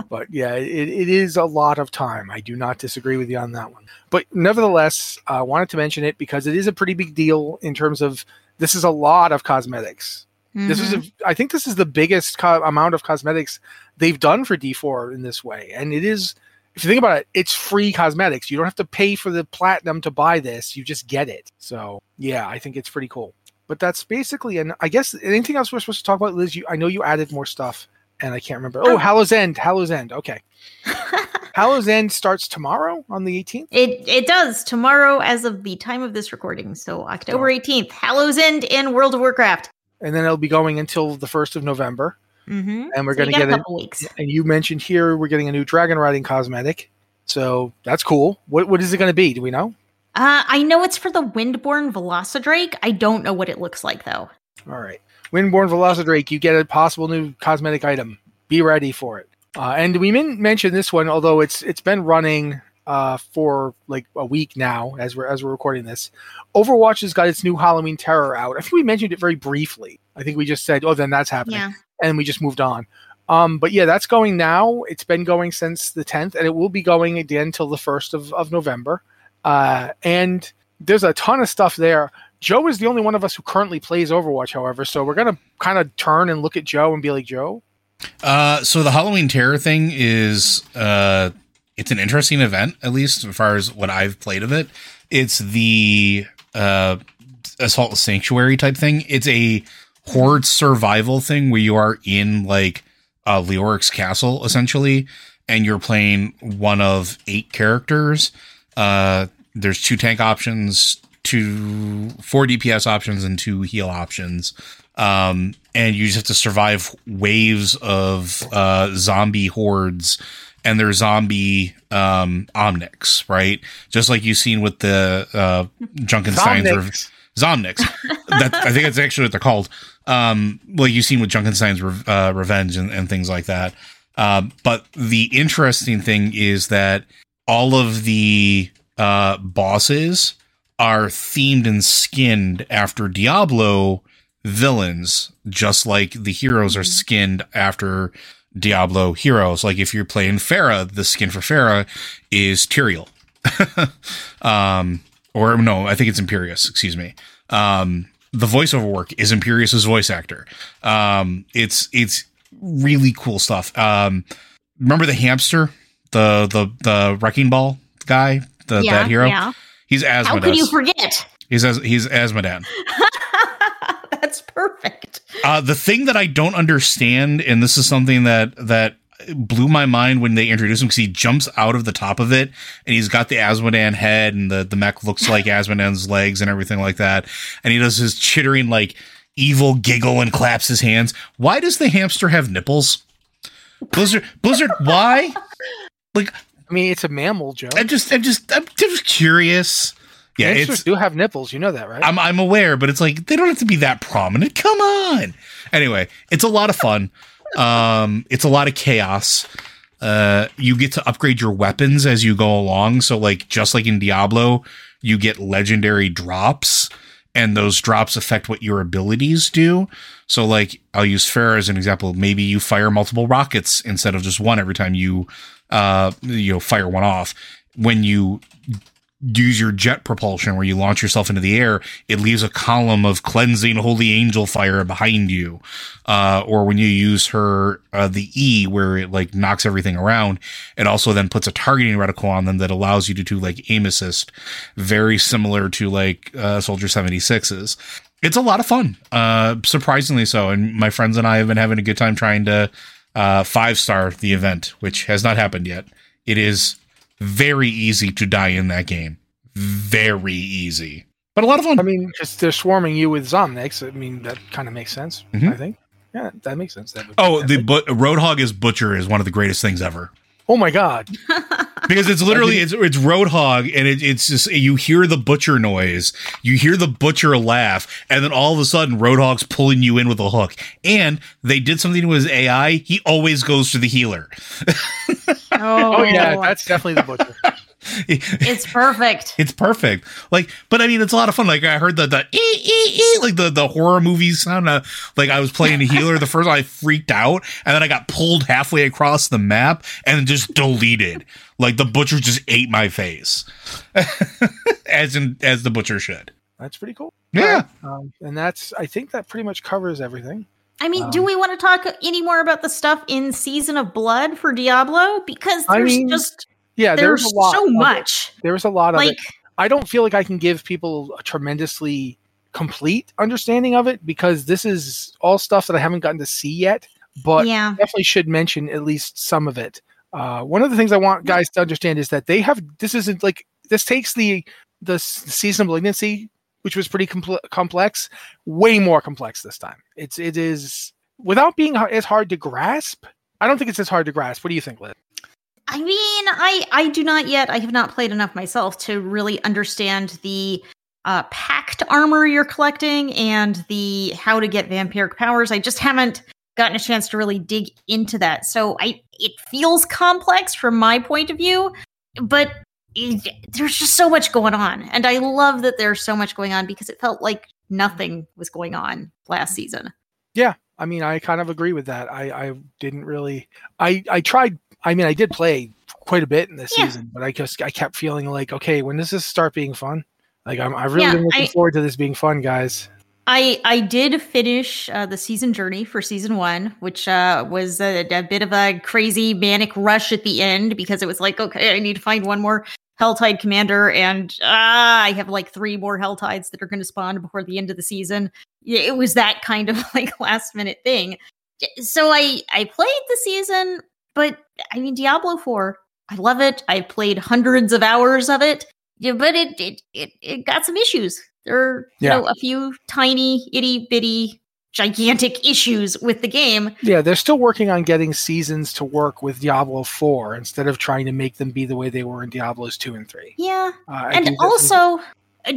But yeah, it, it is a lot of time. I do not disagree with you on that one. But nevertheless, I wanted to mention it because it is a pretty big deal in terms of this is a lot of cosmetics. This is, a, mm-hmm. I think, this is the biggest co- amount of cosmetics they've done for D4 in this way, and it is. If you think about it, it's free cosmetics. You don't have to pay for the platinum to buy this. You just get it. So yeah, I think it's pretty cool. But that's basically, and I guess anything else we're supposed to talk about, Liz? You, I know you added more stuff, and I can't remember. Oh, um, Hallows End, Hallows End. Okay, Hallows End starts tomorrow on the 18th. It it does tomorrow as of the time of this recording. So October 18th, Hallows End in World of Warcraft. and then it'll be going until the first of November. Mm-hmm. And we're so going to get a it. couple weeks. And you mentioned here we're getting a new dragon riding cosmetic, so that's cool. What what is it going to be? Do we know? Uh, I know it's for the Windborne Velocidrake. I don't know what it looks like though. All right, Windborne Velocidrake. You get a possible new cosmetic item. Be ready for it. Uh, and we min- mentioned this one, although it's it's been running uh, for like a week now as we're as we're recording this. Overwatch has got its new Halloween Terror out. I think we mentioned it very briefly. I think we just said, "Oh, then that's happening." Yeah. And we just moved on. Um, but yeah, that's going now. It's been going since the 10th, and it will be going again until the 1st of, of November. Uh, and there's a ton of stuff there. Joe is the only one of us who currently plays Overwatch, however, so we're going to kind of turn and look at Joe and be like, Joe, Uh, so the Halloween Terror thing is uh, it's an interesting event, at least as far as what I've played of it. It's the uh, Assault Sanctuary type thing. It's a horde survival thing where you are in like uh, Leoric's castle essentially, and you're playing one of eight characters. Uh, there's two tank options, two four DPS options, and two heal options. Um, and you just have to survive waves of uh, zombie hordes and their zombie um, omnics, right? Just like you've seen with the uh, Junkenstein's Zomnics. Zomnics. that, I think that's actually what they're called. Um, like you've seen with Junkenstein's Re- uh, Revenge and, and things like that. Um, but the interesting thing is that all of the uh, bosses are themed and skinned after Diablo villains, just like the heroes are skinned after Diablo heroes. Like if you're playing Pharah, the skin for Pharah is Tyrael. um, or no, I think it's Imperius. Excuse me. Um, the voiceover work is Imperius's voice actor. Um, it's it's really cool stuff. Um, remember the hamster, the the the wrecking ball guy, the yeah, that hero. yeah. He's How could you forget? He's as he's Azmodan. That's perfect. Uh, the thing that I don't understand, and this is something that that blew my mind when they introduced him because he jumps out of the top of it and he's got the Azmodan head and the the mech looks like Azmodan's legs and everything like that, and he does his chittering like evil giggle and claps his hands. Why does the hamster have nipples? Blizzard, Blizzard, why? Like, I mean, it's a mammal, Joe. I'm just, I'm just, I'm just curious. Yeah, Hamsters do have nipples. You know that, right? I'm, I'm aware, but it's like they don't have to be that prominent. Come on. Anyway, it's a lot of fun. Um, it's a lot of chaos. Uh, you get to upgrade your weapons as you go along. So, like, just like in Diablo, you get legendary drops, and those drops affect what your abilities do. So, like, I'll use Pharah as an example. Maybe you fire multiple rockets instead of just one every time you, uh, you know, fire one off. When you use your jet propulsion where you launch yourself into the air, it leaves a column of cleansing holy angel fire behind you. Uh, or when you use her, uh, the E where it like knocks everything around, it also then puts a targeting reticle on them that allows you to do like aim assist, very similar to like, uh, Soldier 76s. It's a lot of fun, uh, surprisingly so. And my friends and I have been having a good time trying to, uh, five star the event, which has not happened yet. It is very easy to die in that game. Very easy. But a lot of fun. I mean, just they're swarming you with Zomnics. I mean, that kind of makes sense. Mhm. I think. Yeah, that makes sense. That oh, the would- but Roadhog is Butcher is one of the greatest things ever. oh my god! Because it's literally it's it's Roadhog and it, it's just you hear the butcher noise, you hear the butcher laugh, and then all of a sudden Roadhog's pulling you in with a hook. And they did something to his AI. He always goes to the healer. Oh, Oh yeah, that's definitely the butcher. it's perfect. It's perfect. Like, but I mean, it's a lot of fun. Like, I heard the the ee, ee, ee, like the the horror movie sound. Uh, like, I was playing a healer the first time, I freaked out, and then I got pulled halfway across the map and just deleted. Like the butcher just ate my face, as in as the butcher should. That's pretty cool. Yeah. Um, and that's I think that pretty much covers everything. I mean, Um, do we want to talk any more about the stuff in Season of Blood for Diablo? Because I there's mean, just Yeah, there's, there's, a lot. so it. much. There's a lot of it. I don't feel like I can give people a tremendously complete understanding of it because this is all stuff that I haven't gotten to see yet. But yeah, definitely should mention at least some of it. Uh, one of the things I want guys to understand is that they have this isn't like this takes the the season of malignancy, which was pretty compl- complex, way more complex this time. It's it is without being as hard to grasp. I don't think it's as hard to grasp. What do you think, Liz? I mean, I I do not yet. I have not played enough myself to really understand the uh, pact armor you're collecting and the how to get vampiric powers. I just haven't gotten a chance to really dig into that. So I it feels complex from my point of view, but there's just so much going on, and I love that there's so much going on because it felt like nothing was going on last season. Yeah, I mean, I kind of agree with that. I I didn't really. I I tried. I mean, I did play quite a bit in this Yeah. season, but I just I kept feeling like, okay, when does this start being fun? Like I'm I really Yeah, been looking I- forward to this being fun, guys. I I did finish uh, the season journey for season one, which uh, was a, a bit of a crazy manic rush at the end because it was like, okay, I need to find one more Helltide commander, and ah, I have like three more Helltides that are going to spawn before the end of the season. It was that kind of like last minute thing. So I I played the season, but I mean Diablo four, I love it. I played hundreds of hours of it. Yeah, but it it it, it got some issues. There are you Yeah. know a few tiny itty bitty gigantic issues with the game. Yeah, they're still working on getting seasons to work with Diablo 4 instead of trying to make them be the way they were in Diablos 2 and 3. Yeah, Uh, and also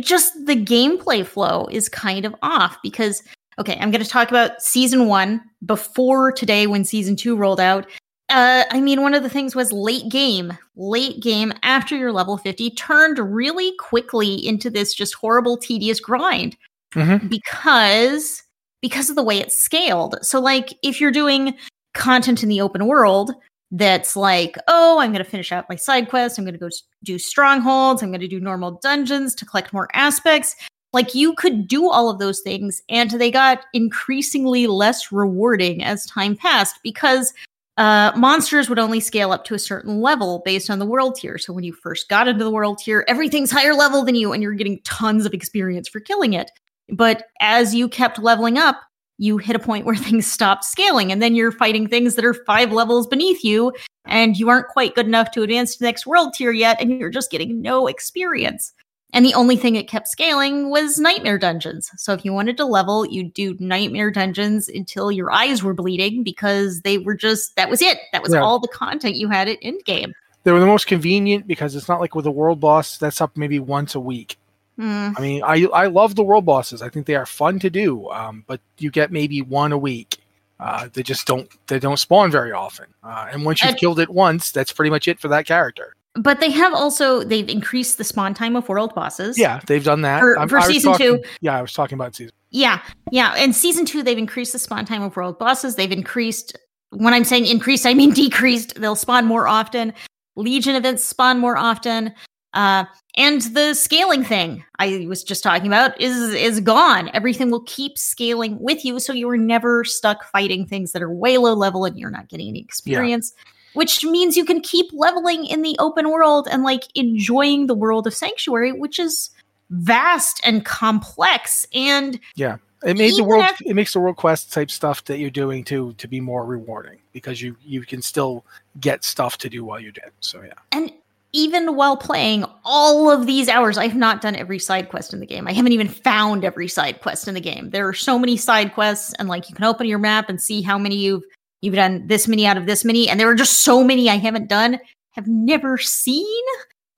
just the gameplay flow is kind of off because okay i'm going to talk about season one before today when season two rolled out uh, i mean one of the things was late game late game after your level 50 turned really quickly into this just horrible tedious grind Mhm. because because of the way it's scaled so like if you're doing content in the open world that's like, oh, I'm going to finish out my side quest. I'm going to go do strongholds. I'm going to do normal dungeons to collect more aspects. Like you could do all of those things, and they got increasingly less rewarding as time passed because uh, monsters would only scale up to a certain level based on the world tier. So when you first got into the world tier, everything's higher level than you, and you're getting tons of experience for killing it. But as you kept leveling up, you hit a point where things stopped scaling, and then you're fighting things that are five levels beneath you, and you aren't quite good enough to advance to the next world tier yet, and you're just getting no experience. And the only thing it kept scaling was nightmare dungeons. So if you wanted to level, you'd do nightmare dungeons until your eyes were bleeding because they were just that was it. That was Yeah. all the content you had at end game. They were the most convenient because it's not like with a world boss that's up maybe once a week. Hmm. I mean, I I love the world bosses. I think they are fun to do. Um, but you get maybe one a week. Uh, they just don't they don't spawn very often. Uh, and once you've And- killed it once, that's pretty much it for that character. But they have also they've increased the spawn time of world bosses. Yeah, they've done that. For- for season talking- two. Yeah, I was talking about season. Yeah, yeah. And season two, they've increased the spawn time of world bosses. They've increased. When I'm saying increased, I mean decreased. They'll spawn more often. Legion events spawn more often. Uh, and the scaling thing I was just talking about is is gone. Everything will keep scaling with you, so you are never stuck fighting things that are way low level and you're not getting any experience. Which means you can keep leveling in the open world and like enjoying the world of Sanctuary, which is vast and complex and Yeah, it made the world. It makes the world quest type stuff that you're doing to to be more rewarding because you you can still get stuff to do while you're dead. So yeah. And even while playing all of these hours, I have not done every side quest in the game. I haven't even found every side quest in the game. There are so many side quests, and like you can open your map and see how many you've you've done this many out of this many, and there are just so many I haven't done, have never seen.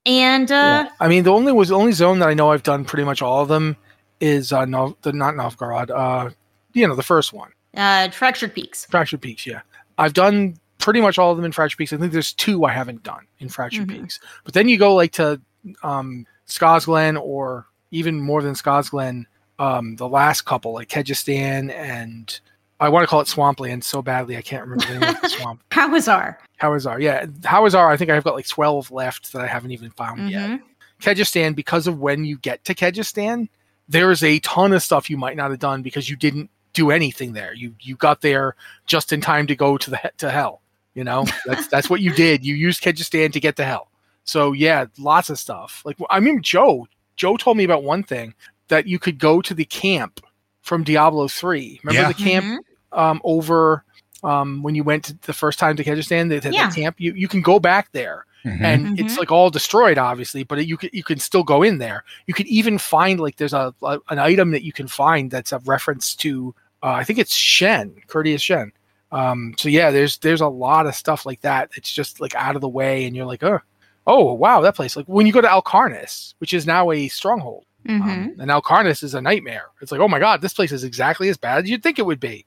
And uh Yeah. I mean, the only was the only zone that I know I've done pretty much all of them is uh no the not Novgorod, uh you know, the first one. uh Fractured Peaks. Fractured Peaks, yeah. I've done pretty much all of them in Fractured Peaks. I think there's two I haven't done in Fractured Mhm. Peaks. But then you go like to um Scosglen or even more than Scosglen, um, the last couple, like Kehjistan and I want to call it Swampland so badly I can't remember the name of the swamp. Hawezar. Hawezar, yeah. I think I've got like 12 left that I haven't even found yet. Mhm. Kehjistan, because of when you get to Kehjistan, there is a ton of stuff you might not have done because you didn't do anything there. You you got there just in time to go to the to hell. You know, that's that's what you did. You used Kehjistan to get to hell. So yeah, lots of stuff. Like I mean, Joe. Joe told me about one thing that you could go to the camp from Diablo three. Remember Yeah. the camp Mhm. um, over um, when you went to the first time to Kehjistan? They had Yeah. the camp. You you can go back there Mhm. and it's Mhm. like all destroyed obviously but you can you can still go in there you could even find like there's a, a- an item that you can find that's a reference to uh, i think it's shen covetous shen um so yeah there's there's a lot of stuff like that it's just like out of the way and you're like oh oh wow that place like when you go to alcarnus which is now a stronghold Mhm. um, and alcarnus is a nightmare it's like oh my god this place is exactly as bad as you'd think it would be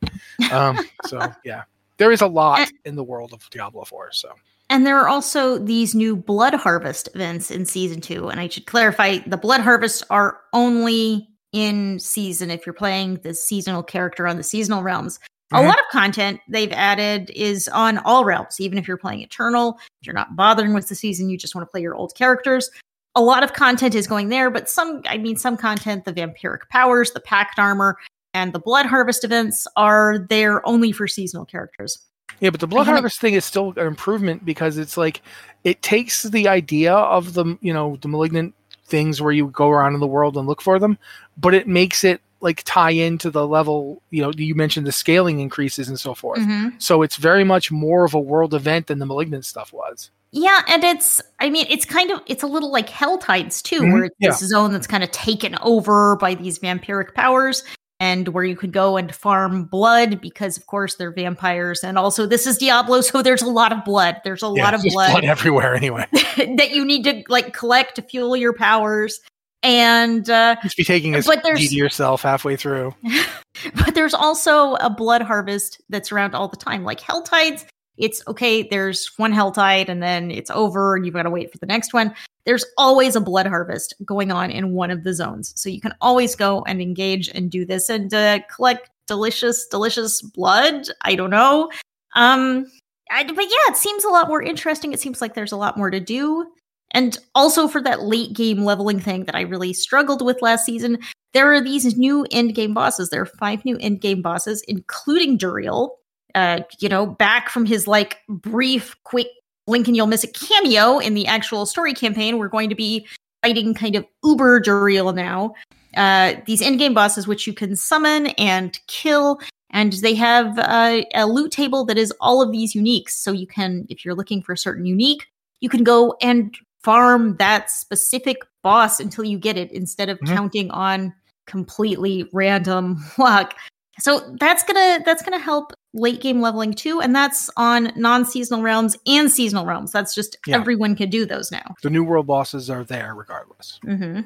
um so yeah there is a lot in the world of diablo 4 so And there are also these new blood harvest events in season two. And I should clarify the blood harvests are only in season if you're playing the seasonal character on the seasonal realms. A Mhm. lot of content they've added is on all realms, even if you're playing Eternal, if you're not bothering with the season, you just want to play your old characters. A lot of content is going there, but some, I mean, some content, the vampiric powers, the pact armor, and the blood harvest events are there only for seasonal characters. Yeah, but the blood harvest thing is still an improvement because it's like it takes the idea of the you know the malignant things where you go around in the world and look for them, but it makes it like tie into the level you know you mentioned the scaling increases and so forth. Mhm. So it's very much more of a world event than the malignant stuff was. Yeah, and it's I mean, it's kind of it's a little like Hell Tides too, Mhm, where it's yeah. this zone that's kind of taken over by these vampiric powers and where you could go and farm blood because of course they're vampires and also this is Diablo, so there's a lot of blood. There's a lot of there's blood, everywhere anyway. that you need to like collect to fuel your powers. And uh should be taking a But there's- to yourself halfway through. but there's also a blood harvest that's around all the time. Like hell tides, it's okay, there's one hell tide and then it's over and you've got to wait for the next one. There's always a blood harvest going on in one of the zones. So you can always go and engage and do this and uh, collect delicious, delicious blood. I don't know. Um, I, but yeah, it seems a lot more interesting. It seems like there's a lot more to do. And also for that late game leveling thing that I really struggled with last season, there are these new end game bosses. There are five new end game bosses, including Duriel. Uh, you know, back from his like brief, quick blink and you'll miss it cameo in the actual story campaign. We're going to be fighting kind of uber Duriel now. uh, these end game bosses, which you can summon and kill, and they have uh, a loot table that is all of these uniques. So you can, if you're looking for a certain unique, you can go and farm that specific boss until you get it, instead of Mhm. counting on completely random luck. So that's gonna that's gonna help late game leveling too, and that's on non-seasonal realms and seasonal realms. That's just Yeah. everyone can do those now. The new world bosses are there regardless. hmm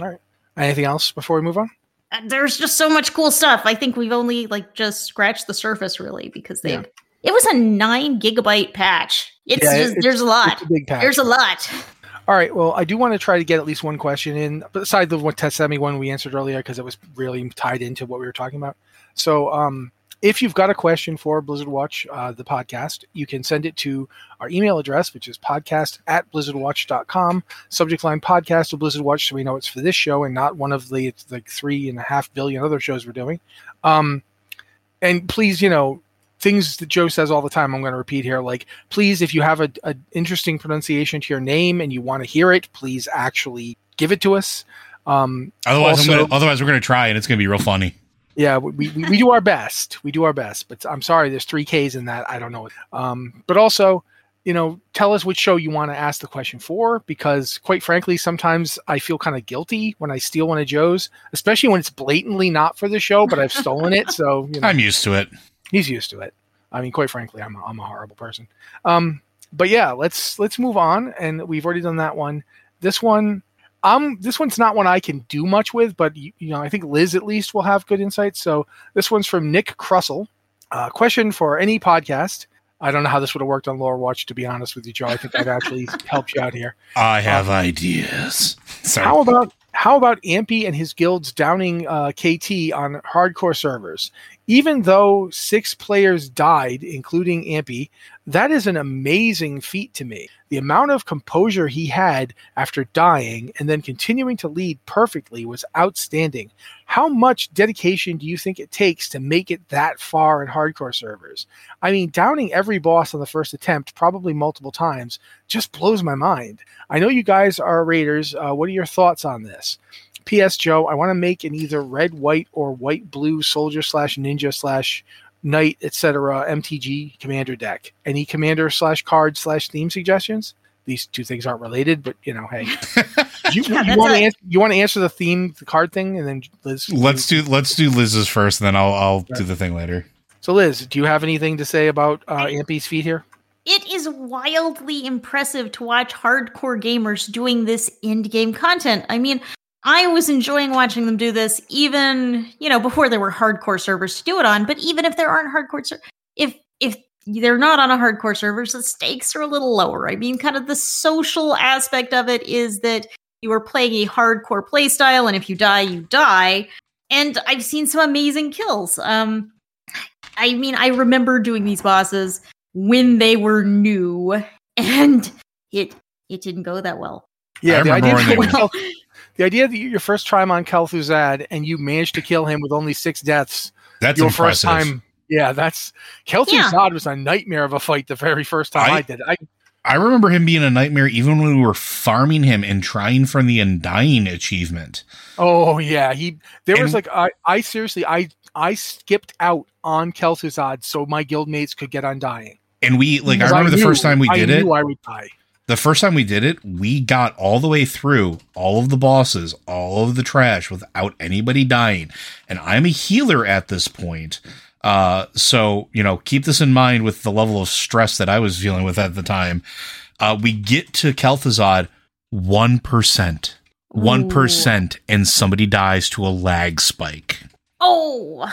All right. Anything else before we move on? Uh, There's just so much cool stuff. I think we've only like just scratched the surface really because they Yeah. it was a nine gigabyte patch. It's Yeah, just there's a lot. A patch. There's a lot. All right. Well, I do want to try to get at least one question in, beside the one Tetsemi one we answered earlier, because it was really tied into what we were talking about. So, um, if you've got a question for Blizzard Watch, uh, the podcast, you can send it to our email address, which is podcast at blizzardwatch.com. Subject line podcast to Blizzard Watch, so we know it's for this show and not one of the like three and a half billion other shows we're doing. Um, and please, you know, things that Joe says all the time, I'm going to repeat here. Like, please, if you have a, a interesting pronunciation to your name and you want to hear it, please actually give it to us. Um, Otherwise, I'm also- gonna, otherwise we're gonna try, and it's gonna be real funny. yeah, we, we, we do our best. We do our best, but I'm sorry, there's three Ks in that. I don't know. Um, but also, you know, tell us which show you want to ask the question for, because quite frankly, sometimes I feel kind of guilty when I steal one of Joe's, especially when it's blatantly not for the show, but I've stolen it. So you know, I'm used to it. He's used to it. I mean, quite frankly, I'm a, I'm a horrible person. Um, but yeah, let's let's move on, and we've already done that one. This one, um, this one's not one I can do much with, but you, you know, I think Liz at least will have good insights. So this one's from Nick Crussell. Uh, question for any podcast. I don't know how this would have worked on Lore Watch, to be honest with you, Joe. I think I've actually helped you out here. I have ideas. Sorry. How about how about Ampy and his guilds downing uh, KT on hardcore servers? Even though six players died, including Ampy, that is an amazing feat to me. The amount of composure he had after dying and then continuing to lead perfectly was outstanding. How much dedication do you think it takes to make it that far in hardcore servers? I mean, downing every boss on the first attempt, probably multiple times, just blows my mind. I know you guys are raiders. Uh, what are your thoughts on this? P.S. Joe, I want to make an either red, white, or white, blue soldier slash ninja slash knight, etc. MTG commander deck. Any commander slash card slash theme suggestions? These two things aren't related, but you know, hey, you, Yeah, you want to answer, you want to answer the theme, the card thing, and then Liz. Let's do let's do Liz's first, and then I'll I'll do the thing later. So, Liz, do you have anything to say about uh, Ampy's feet here? It is wildly impressive to watch hardcore gamers doing this end game content. I mean, I was enjoying watching them do this even, you know, before there were hardcore servers to do it on, but even if there aren't hardcore ser- if if they're not on a hardcore servers, the stakes are a little lower. I mean, kind of the social aspect of it is that you are playing a hardcore playstyle and if you die, you die. And I've seen some amazing kills. Um I mean, I remember doing these bosses when they were new, and it it didn't go that well. Yeah, I the remember idea, when they that the idea that you, your first time on Kel'Thuzad and you managed to kill him with only six deaths That's your impressive. first time. Yeah, that's Kel'Thuzad was a nightmare of a fight the very first time I, I- did. it. I I remember him being a nightmare even when we were farming him and trying for the Undying achievement. oh yeah, he there was like I I seriously I I skipped out on Kel'Thuzad so my guildmates could get undying. And we like I remember the knew- first time we I did it. I would die. The first time we did it, we got all the way through all of the bosses, all of the trash without anybody dying. And I'm a healer at this point. Uh, so, you know, keep this in mind with the level of stress that I was dealing with at the time. Uh, we get to Kel'Thuzad 1%. 1% and somebody dies to a lag spike Oh,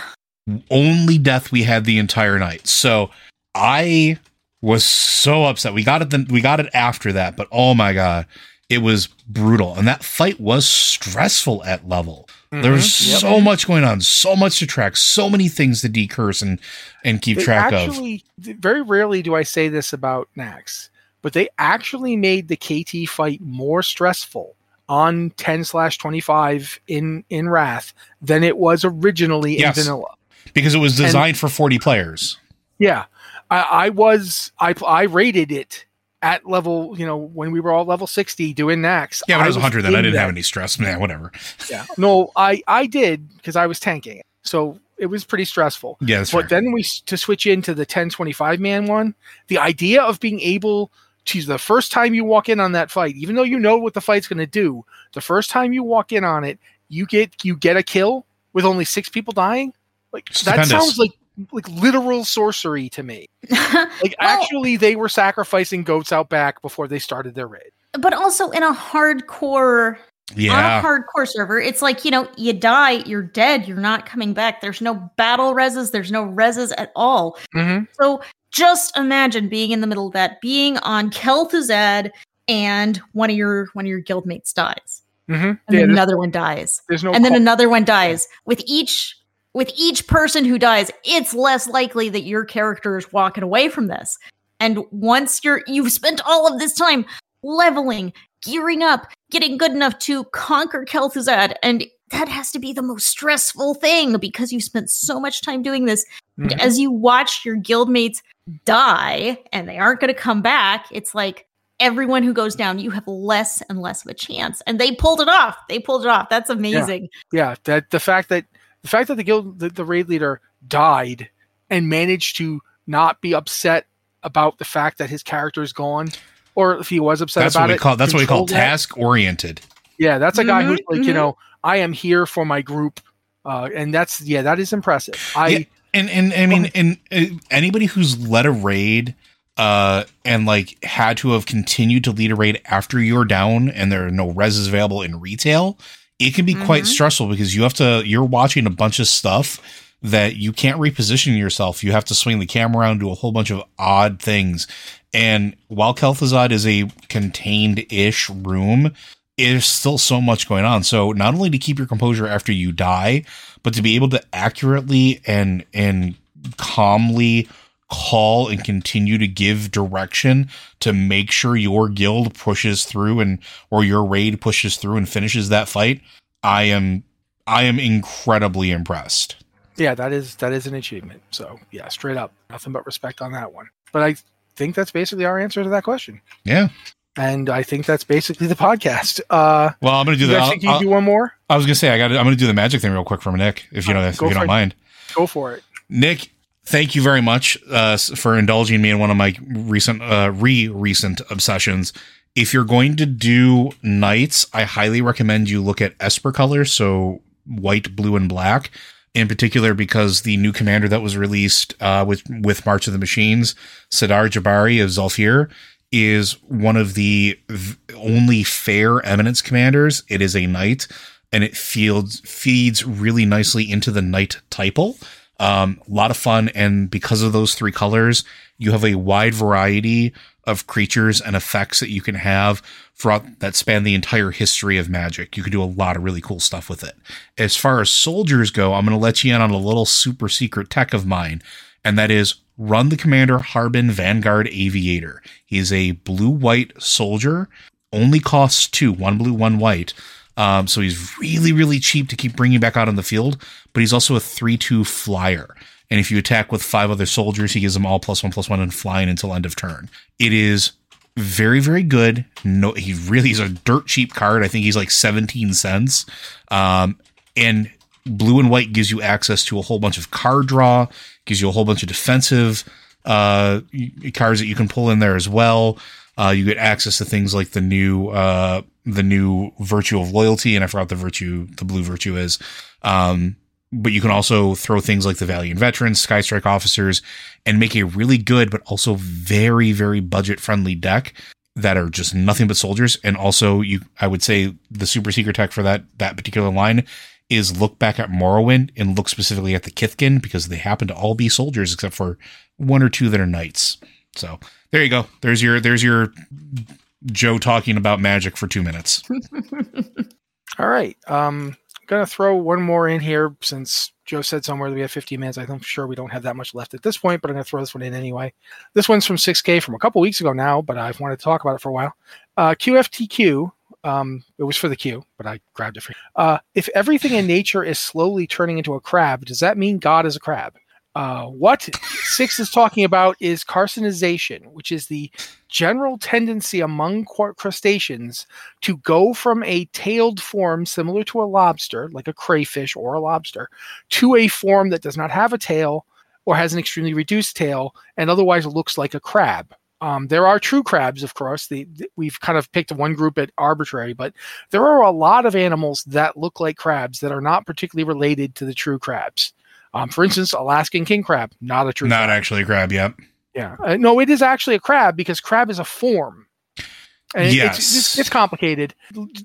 only death we had the entire night. So I was so upset. We got it then we got it after that, but oh my god, it was brutal. And that fight was stressful at level. There was Mhm. Yep. so much going on, so much to track, so many things to decurse and and keep They track of. actually, Very rarely do I say this about Naxx, but they actually made the KT fight more stressful on 10 slash 25 in in Wrath than it was originally Yes. in Vanilla. Because it was designed for 40 players. Yeah, I, I was I I rated it at level, you know, when we were all level 60 doing Naxx. Yeah, but I was a hunter then. I didn't have any stress. Man, whatever. Yeah. No, I I did because I was tanking it. So it was pretty stressful. Yeah, But fair. then we to switch into the 1025 man one, the idea of being able to the first time you walk in on that fight, even though you know what the fight's going to do, the first time you walk in on it, you get you get a kill with only six people dying. Like that sounds like like literal sorcery to me. Like Well- actually, they were sacrificing goats out back before they started their raid. but also in a hardcore Yeah. on a hardcore server, it's like, you know, you die, you're dead, you're not coming back. There's no battle reses, there's no reses at all. Mm-hmm. So just imagine being in the middle of that, being on Kel'Thuzad and one of your one of your guildmates dies. Mm-hmm. And Yeah, then another one dies. there's no and then call- another one dies. With each with each person who dies, it's less likely that your character is walking away from this. And once you're you've spent all of this time leveling, gearing up, getting good enough to conquer Kel'Thuzad, and that has to be the most stressful thing because you spent so much time doing this. And Mhm. as you watch your guildmates die and they aren't going to come back, it's like everyone who goes down, you have less and less of a chance. And they pulled it off. They pulled it off. That's amazing. yeah that the fact that the fact that the guild the, the raid leader died and managed to not be upset about the fact that his character is gone or if he was upset That's about what we it call. That's what we call task oriented. yeah that's a guy who's Mhm, like you mhm. know i am here for my group uh, and that's yeah that is impressive i Yeah. And and I mean, and uh, anybody who's led a raid uh and like had to have continued to lead a raid after you're down and there are no reses available in retail, it can be quite Mhm. stressful because you have to you're watching a bunch of stuff that you can't reposition yourself. You have to swing the camera around, do a whole bunch of odd things. And while Kel'Thuzad is a contained-ish room, there's still so much going on. So not only to keep your composure after you die, but to be able to accurately and and calmly call and continue to give direction to make sure your guild pushes through and or your raid pushes through and finishes that fight, I am I am incredibly impressed. yeah that is that is an achievement so yeah straight up nothing but respect on that one but i think that's basically our answer to that question Yeah. and i think that's basically the podcast uh Well, I'm gonna do that. Think you I'll- do one more I was gonna say I got. I'm gonna do the magic thing real quick from Nick, if you know, that if Go you don't it. mind. go for it Nick, thank you very much uh, for indulging me in one of my recent, uh, re recent obsessions. If you're going to do knights, I highly recommend you look at Esper colors, so white, blue, and black. In particular, because the new commander that was released uh, with with March of the Machines, Sidar Jabari of Zhalfir, is one of the only fair eminence commanders. It is a knight, and it feels feeds really nicely into the knight typal. Um, a lot of fun, and because of those three colors, you have a wide variety of creatures and effects that you can have throughout that span the entire history of magic. You can do a lot of really cool stuff with it. As far as soldiers go, I'm going to let you in on a little super secret tech of mine, and that is run the Commander Harbin Vanguard Aviator. He is a blue white soldier, only costs two, one blue, one white. Um, so he's really, really cheap to keep bringing back out on the field, but he's also a 3 2 flyer. And if you attack with five other soldiers, he gives them all plus one, plus one, and flying until end of turn. It is very, very good. No, he really is a dirt cheap card. I think he's like 17 cents. Um, and blue and white gives you access to a whole bunch of card draw, gives you a whole bunch of defensive uh, cards that you can pull in there as well. Uh, you get access to things like the new uh, the new virtue of loyalty, and I forgot the virtue the blue virtue is. Um, but you can also throw things like the Valiant Veterans, Sky Strike Officers, and make a really good but also very very budget friendly deck that are just nothing but soldiers. And also, you I would say the super secret tech for that that particular line is look back at Lorwyn and look specifically at the Kithkin because they happen to all be soldiers except for one or two that are knights. So there you go. There's your there's your Joe talking about magic for two minutes. All right. Um, I'm gonna throw one more in here since Joe said somewhere that we have 15 minutes. I'm sure we don't have that much left at this point, but I'm gonna throw this one in anyway. This one's from 6K from a couple weeks ago now, but I've wanted to talk about it for a while. Uh, QFTQ. Um, it was for the Q, but I grabbed it for you. Uh, if everything in nature is slowly turning into a crab, does that mean God is a crab? Uh, what six is talking about is carcinization, which is the general tendency among crustaceans to go from a tailed form similar to a lobster, like a crayfish or a lobster, to a form that does not have a tail or has an extremely reduced tail and otherwise looks like a crab. Um, there are true crabs, of course. The, the, we've kind of picked one group at arbitrary, but there are a lot of animals that look like crabs that are not particularly related to the true crabs. Um, for instance, Alaskan king crab, not a true. Not crab. actually a crab. Yep. Yeah. Uh, no, it is actually a crab because crab is a form. And yes. It's, it's, it's, complicated.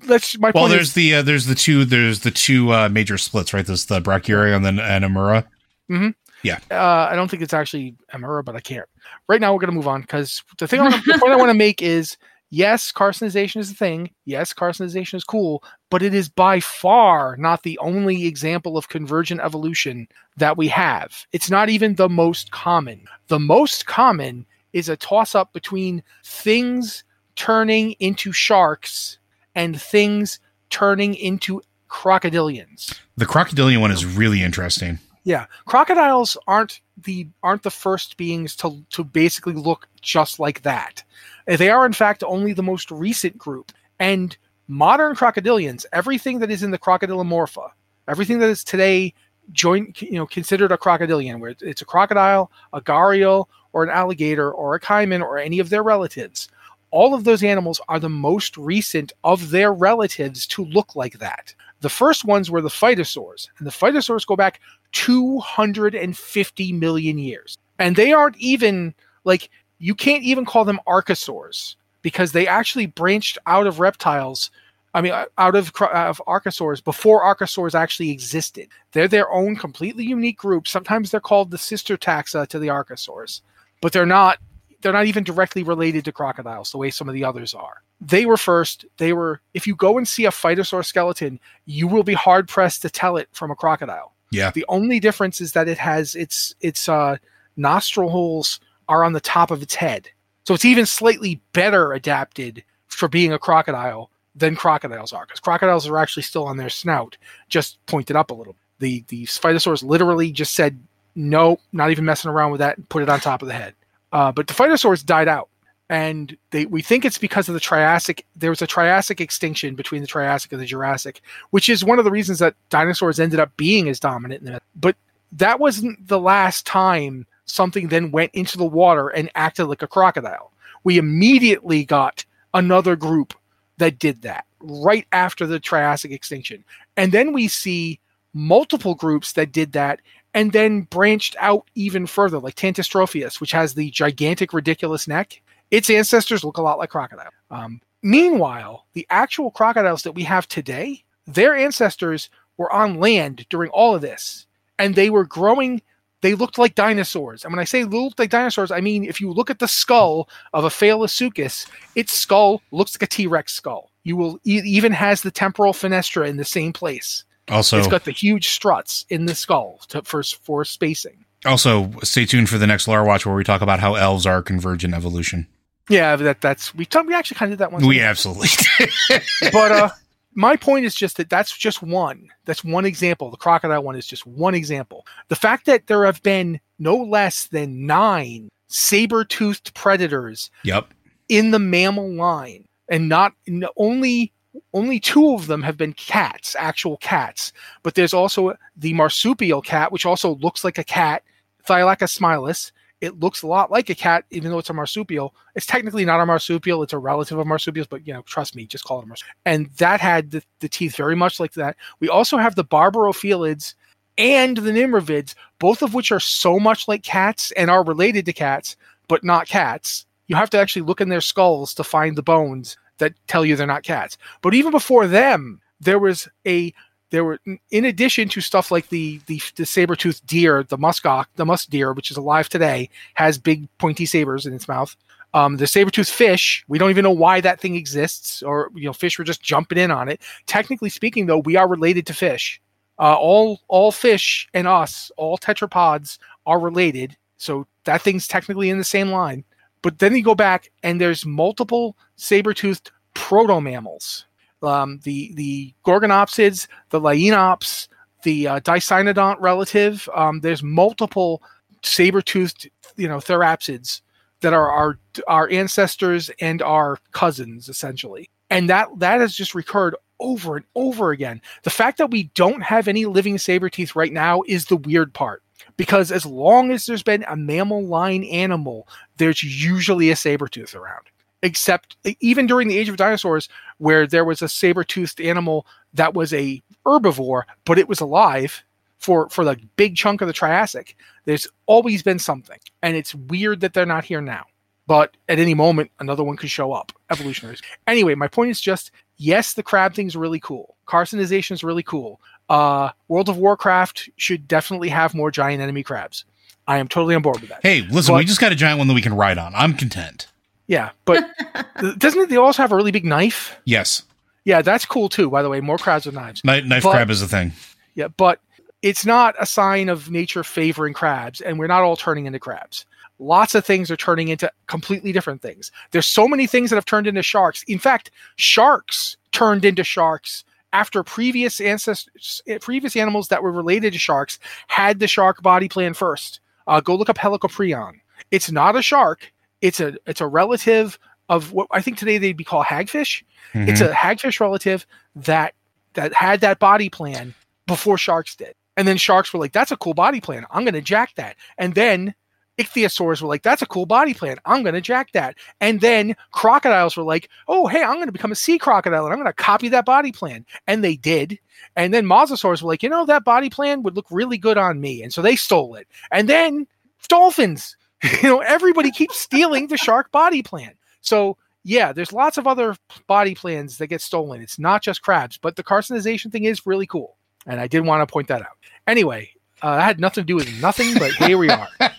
Let's. My well, there's is, the uh, there's the two there's the two uh, major splits, right? There's the Brachyura and then Anomura. Mm-hmm. Yeah. Uh, I don't think it's actually Amura, but I can't. Right now, we're going to move on because the thing I wanna, the point I want to make is yes, carcinization is a thing. Yes, carcinization is cool, but it is by far not the only example of convergent evolution that we have. It's not even the most common. The most common is a toss up between things turning into sharks and things turning into crocodilians. The crocodilian one is really interesting. Yeah, crocodiles aren't the aren't the first beings to to basically look just like that. They are in fact only the most recent group. And modern crocodilians, everything that is in the crocodylomorpha, everything that is today joint you know considered a crocodilian, where it's a crocodile, a gharial, or an alligator, or a caiman, or any of their relatives, all of those animals are the most recent of their relatives to look like that. The first ones were the phytosaurs, and the phytosaurs go back 250 million years. And they aren't even like you can't even call them archosaurs because they actually branched out of reptiles. I mean, uh, out of, uh, of archosaurs before archosaurs actually existed. They're their own completely unique group. Sometimes they're called the sister taxa to the archosaurs, but they're not. They're not even directly related to crocodiles the way some of the others are. They were first. They were. If you go and see a phytosaur skeleton, you will be hard pressed to tell it from a crocodile. Yeah. The only difference is that it has its its uh, nostril holes are on the top of its head, so it's even slightly better adapted for being a crocodile than crocodiles are, because crocodiles are actually still on their snout, just pointed up a little. The the phytosaurs literally just said no, not even messing around with that, and put it on top of the head. Uh, but the phytosaurs died out and they we think it's because of the Triassic. There was a Triassic extinction between the Triassic and the Jurassic, which is one of the reasons that dinosaurs ended up being as dominant. In the, but that wasn't the last time something then went into the water and acted like a crocodile. We immediately got another group that did that right after the Triassic extinction, and then we see multiple groups that did that and then branched out even further, like Tanystropheus, which has the gigantic, ridiculous neck its ancestors look a lot like crocodile. Um, meanwhile, the actual crocodiles that we have today, their ancestors were on land during all of this, and they were growing. They looked like dinosaurs. And when I say looked like dinosaurs, I mean if you look at the skull of a Fasolasuchus, its skull looks like a T Rex skull. You will it even has the temporal fenestra in the same place. Also, it's got the huge struts in the skull to, for for spacing. Also, stay tuned for the next Lar Watch where we talk about how elves are convergent evolution. Yeah, that that's we we actually kind of did that one. We absolutely. but uh, my point is just that that's just one. That's one example. The crocodile one is just one example. The fact that there have been no less than nine saber-toothed predators. Yep. In the mammal line, and not only only two of them have been cats, actual cats. But there's also the marsupial cat, which also looks like a cat, Thylacosmilus, it looks a lot like a cat, even though it's a marsupial. It's technically not a marsupial; it's a relative of marsupials. But you know, trust me, just call it a marsupial. And that had the, the teeth very much like that. We also have the barbourofelids and the nimravids, both of which are so much like cats and are related to cats, but not cats. You have to actually look in their skulls to find the bones that tell you they're not cats. But even before them, there was a there were in addition to stuff like the the, the saber-toothed deer the muskox the musk deer which is alive today has big pointy sabers in its mouth. Um, the saber-toothed fish we don't even know why that thing exists or you know fish were just jumping in on it. Technically speaking though we are related to fish. Uh, all all fish and us all tetrapods are related. So that thing's technically in the same line. But then you go back and there's multiple saber-toothed proto mammals um, the the Gorgonopsids, the Lycaenops, the uh, Dicynodont relative. Um, there's multiple saber-toothed, you know, therapsids that are our our ancestors and our cousins essentially. And that that has just recurred over and over again. The fact that we don't have any living saber teeth right now is the weird part. Because as long as there's been a mammal line animal, there's usually a saber tooth around. Except even during the age of dinosaurs, where there was a saber toothed animal that was a herbivore, but it was alive for for the big chunk of the Triassic. There's always been something, and it's weird that they're not here now. But at any moment, another one could show up. Evolutionaries. Anyway, my point is just yes, the crab thing's really cool. Carcinization is really cool. Uh, World of Warcraft should definitely have more giant enemy crabs. I am totally on board with that. Hey, listen, But- we just got a giant one that we can ride on. I'm content. Yeah, but doesn't it? They also have a really big knife. Yes, Yeah, that's cool too. By the way, more crabs with knives. knife, knife But- crab is a thing. Yeah, but it's not a sign of nature favoring crabs, and we're not all turning into crabs. Lots of things are turning into completely different things. There's so many things that have turned into sharks. In fact, sharks turned into sharks after previous ancestors, previous animals that were related to sharks had the shark body plan first. Uh, go look up Helicoprion. It's not a shark. It's a it's a relative of what I think today they'd be called hagfish. It's mm-hmm. a hagfish relative that that had that body plan before sharks did. And then sharks were like, that's a cool body plan. I'm going to jack that. And then ichthyosaurs were like, that's a cool body plan. I'm going to jack that. And then crocodiles were like, oh, hey, I'm going to become a sea crocodile and I'm going to copy that body plan. And they did. And then mosasaurs were like, you know, that body plan would look really good on me. And so they stole it. And then dolphins, you know, everybody keeps stealing the shark body plan. So yeah, there's lots of other body plans that get stolen. It's not just crabs, but the carcinization thing is really cool. And I did want to point that out. Anyway, uh, that had nothing to do with nothing, but here we are.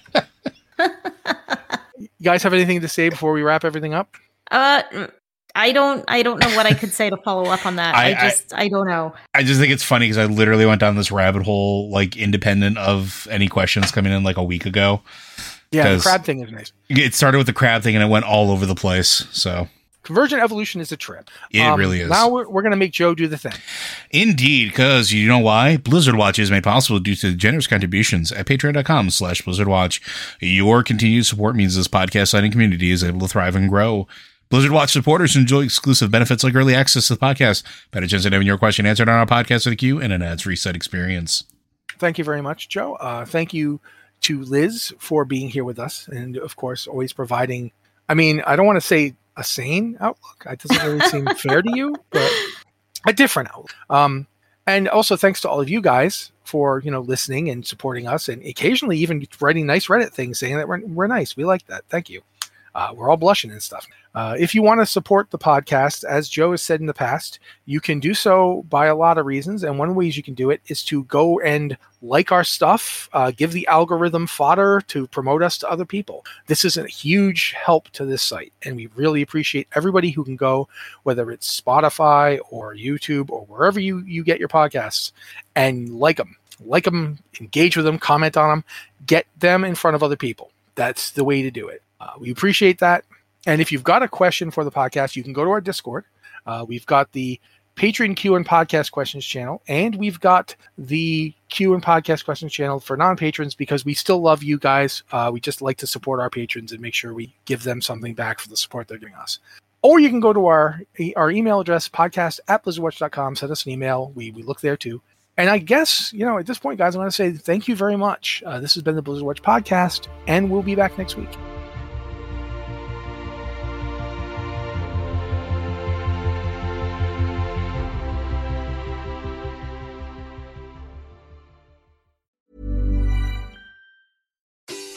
you guys have anything to say before we wrap everything up? Uh, I don't. I don't know what I could say to follow up on that. I- I, just. I, don't know. I just think it's funny because I literally went down this rabbit hole, like independent of any questions coming in, like a week ago. Yeah, the crab thing is nice. It started with the crab thing and it went all over the place. So Convergent evolution is a trip. It Um, really is. Now we're, we're going to make Joe do the thing. Indeed, because you know why? Blizzard Watch is made possible due to generous contributions at patreon.com slash Blizzard Watch. Your continued support means this podcast and community is able to thrive and grow. Blizzard Watch supporters enjoy exclusive benefits like early access to the podcast, better chance at having your question answered on our podcast with a queue, and an ads-free site experience. Thank you very much, Joe. Uh, thank you to Liz for being here with us, and of course, always providing. I mean, I don't want to say a sane outlook. That doesn't really seem fair to you, but a different outlook. Um, and also, thanks to all of you guys for you know listening and supporting us, and occasionally even writing nice Reddit things saying that we're, we're nice. We like that. Thank you. Uh, we're all blushing and stuff. Uh, if you want to support the podcast, as Joe has said in the past, you can do so by a lot of reasons. And one of the ways you can do it is to go and like our stuff, uh, give the algorithm fodder to promote us to other people. This is a huge help to this site. And we really appreciate everybody who can go, whether it's Spotify or YouTube or wherever you, you get your podcasts, and like them. Like them, engage with them, comment on them, get them in front of other people. That's the way to do it. Uh, we appreciate that. And if you've got a question for the podcast, you can go to our Discord. Uh, we've got the Patreon Q and Podcast Questions channel, and we've got the Q and Podcast Questions channel for non patrons because we still love you guys. Uh, we just like to support our patrons and make sure we give them something back for the support they're giving us. Or you can go to our our email address, podcast at blizzardwatch.com, send us an email. We, we look there too. And I guess, you know, at this point, guys, I want to say thank you very much. Uh, this has been the Blizzard Watch podcast, and we'll be back next week.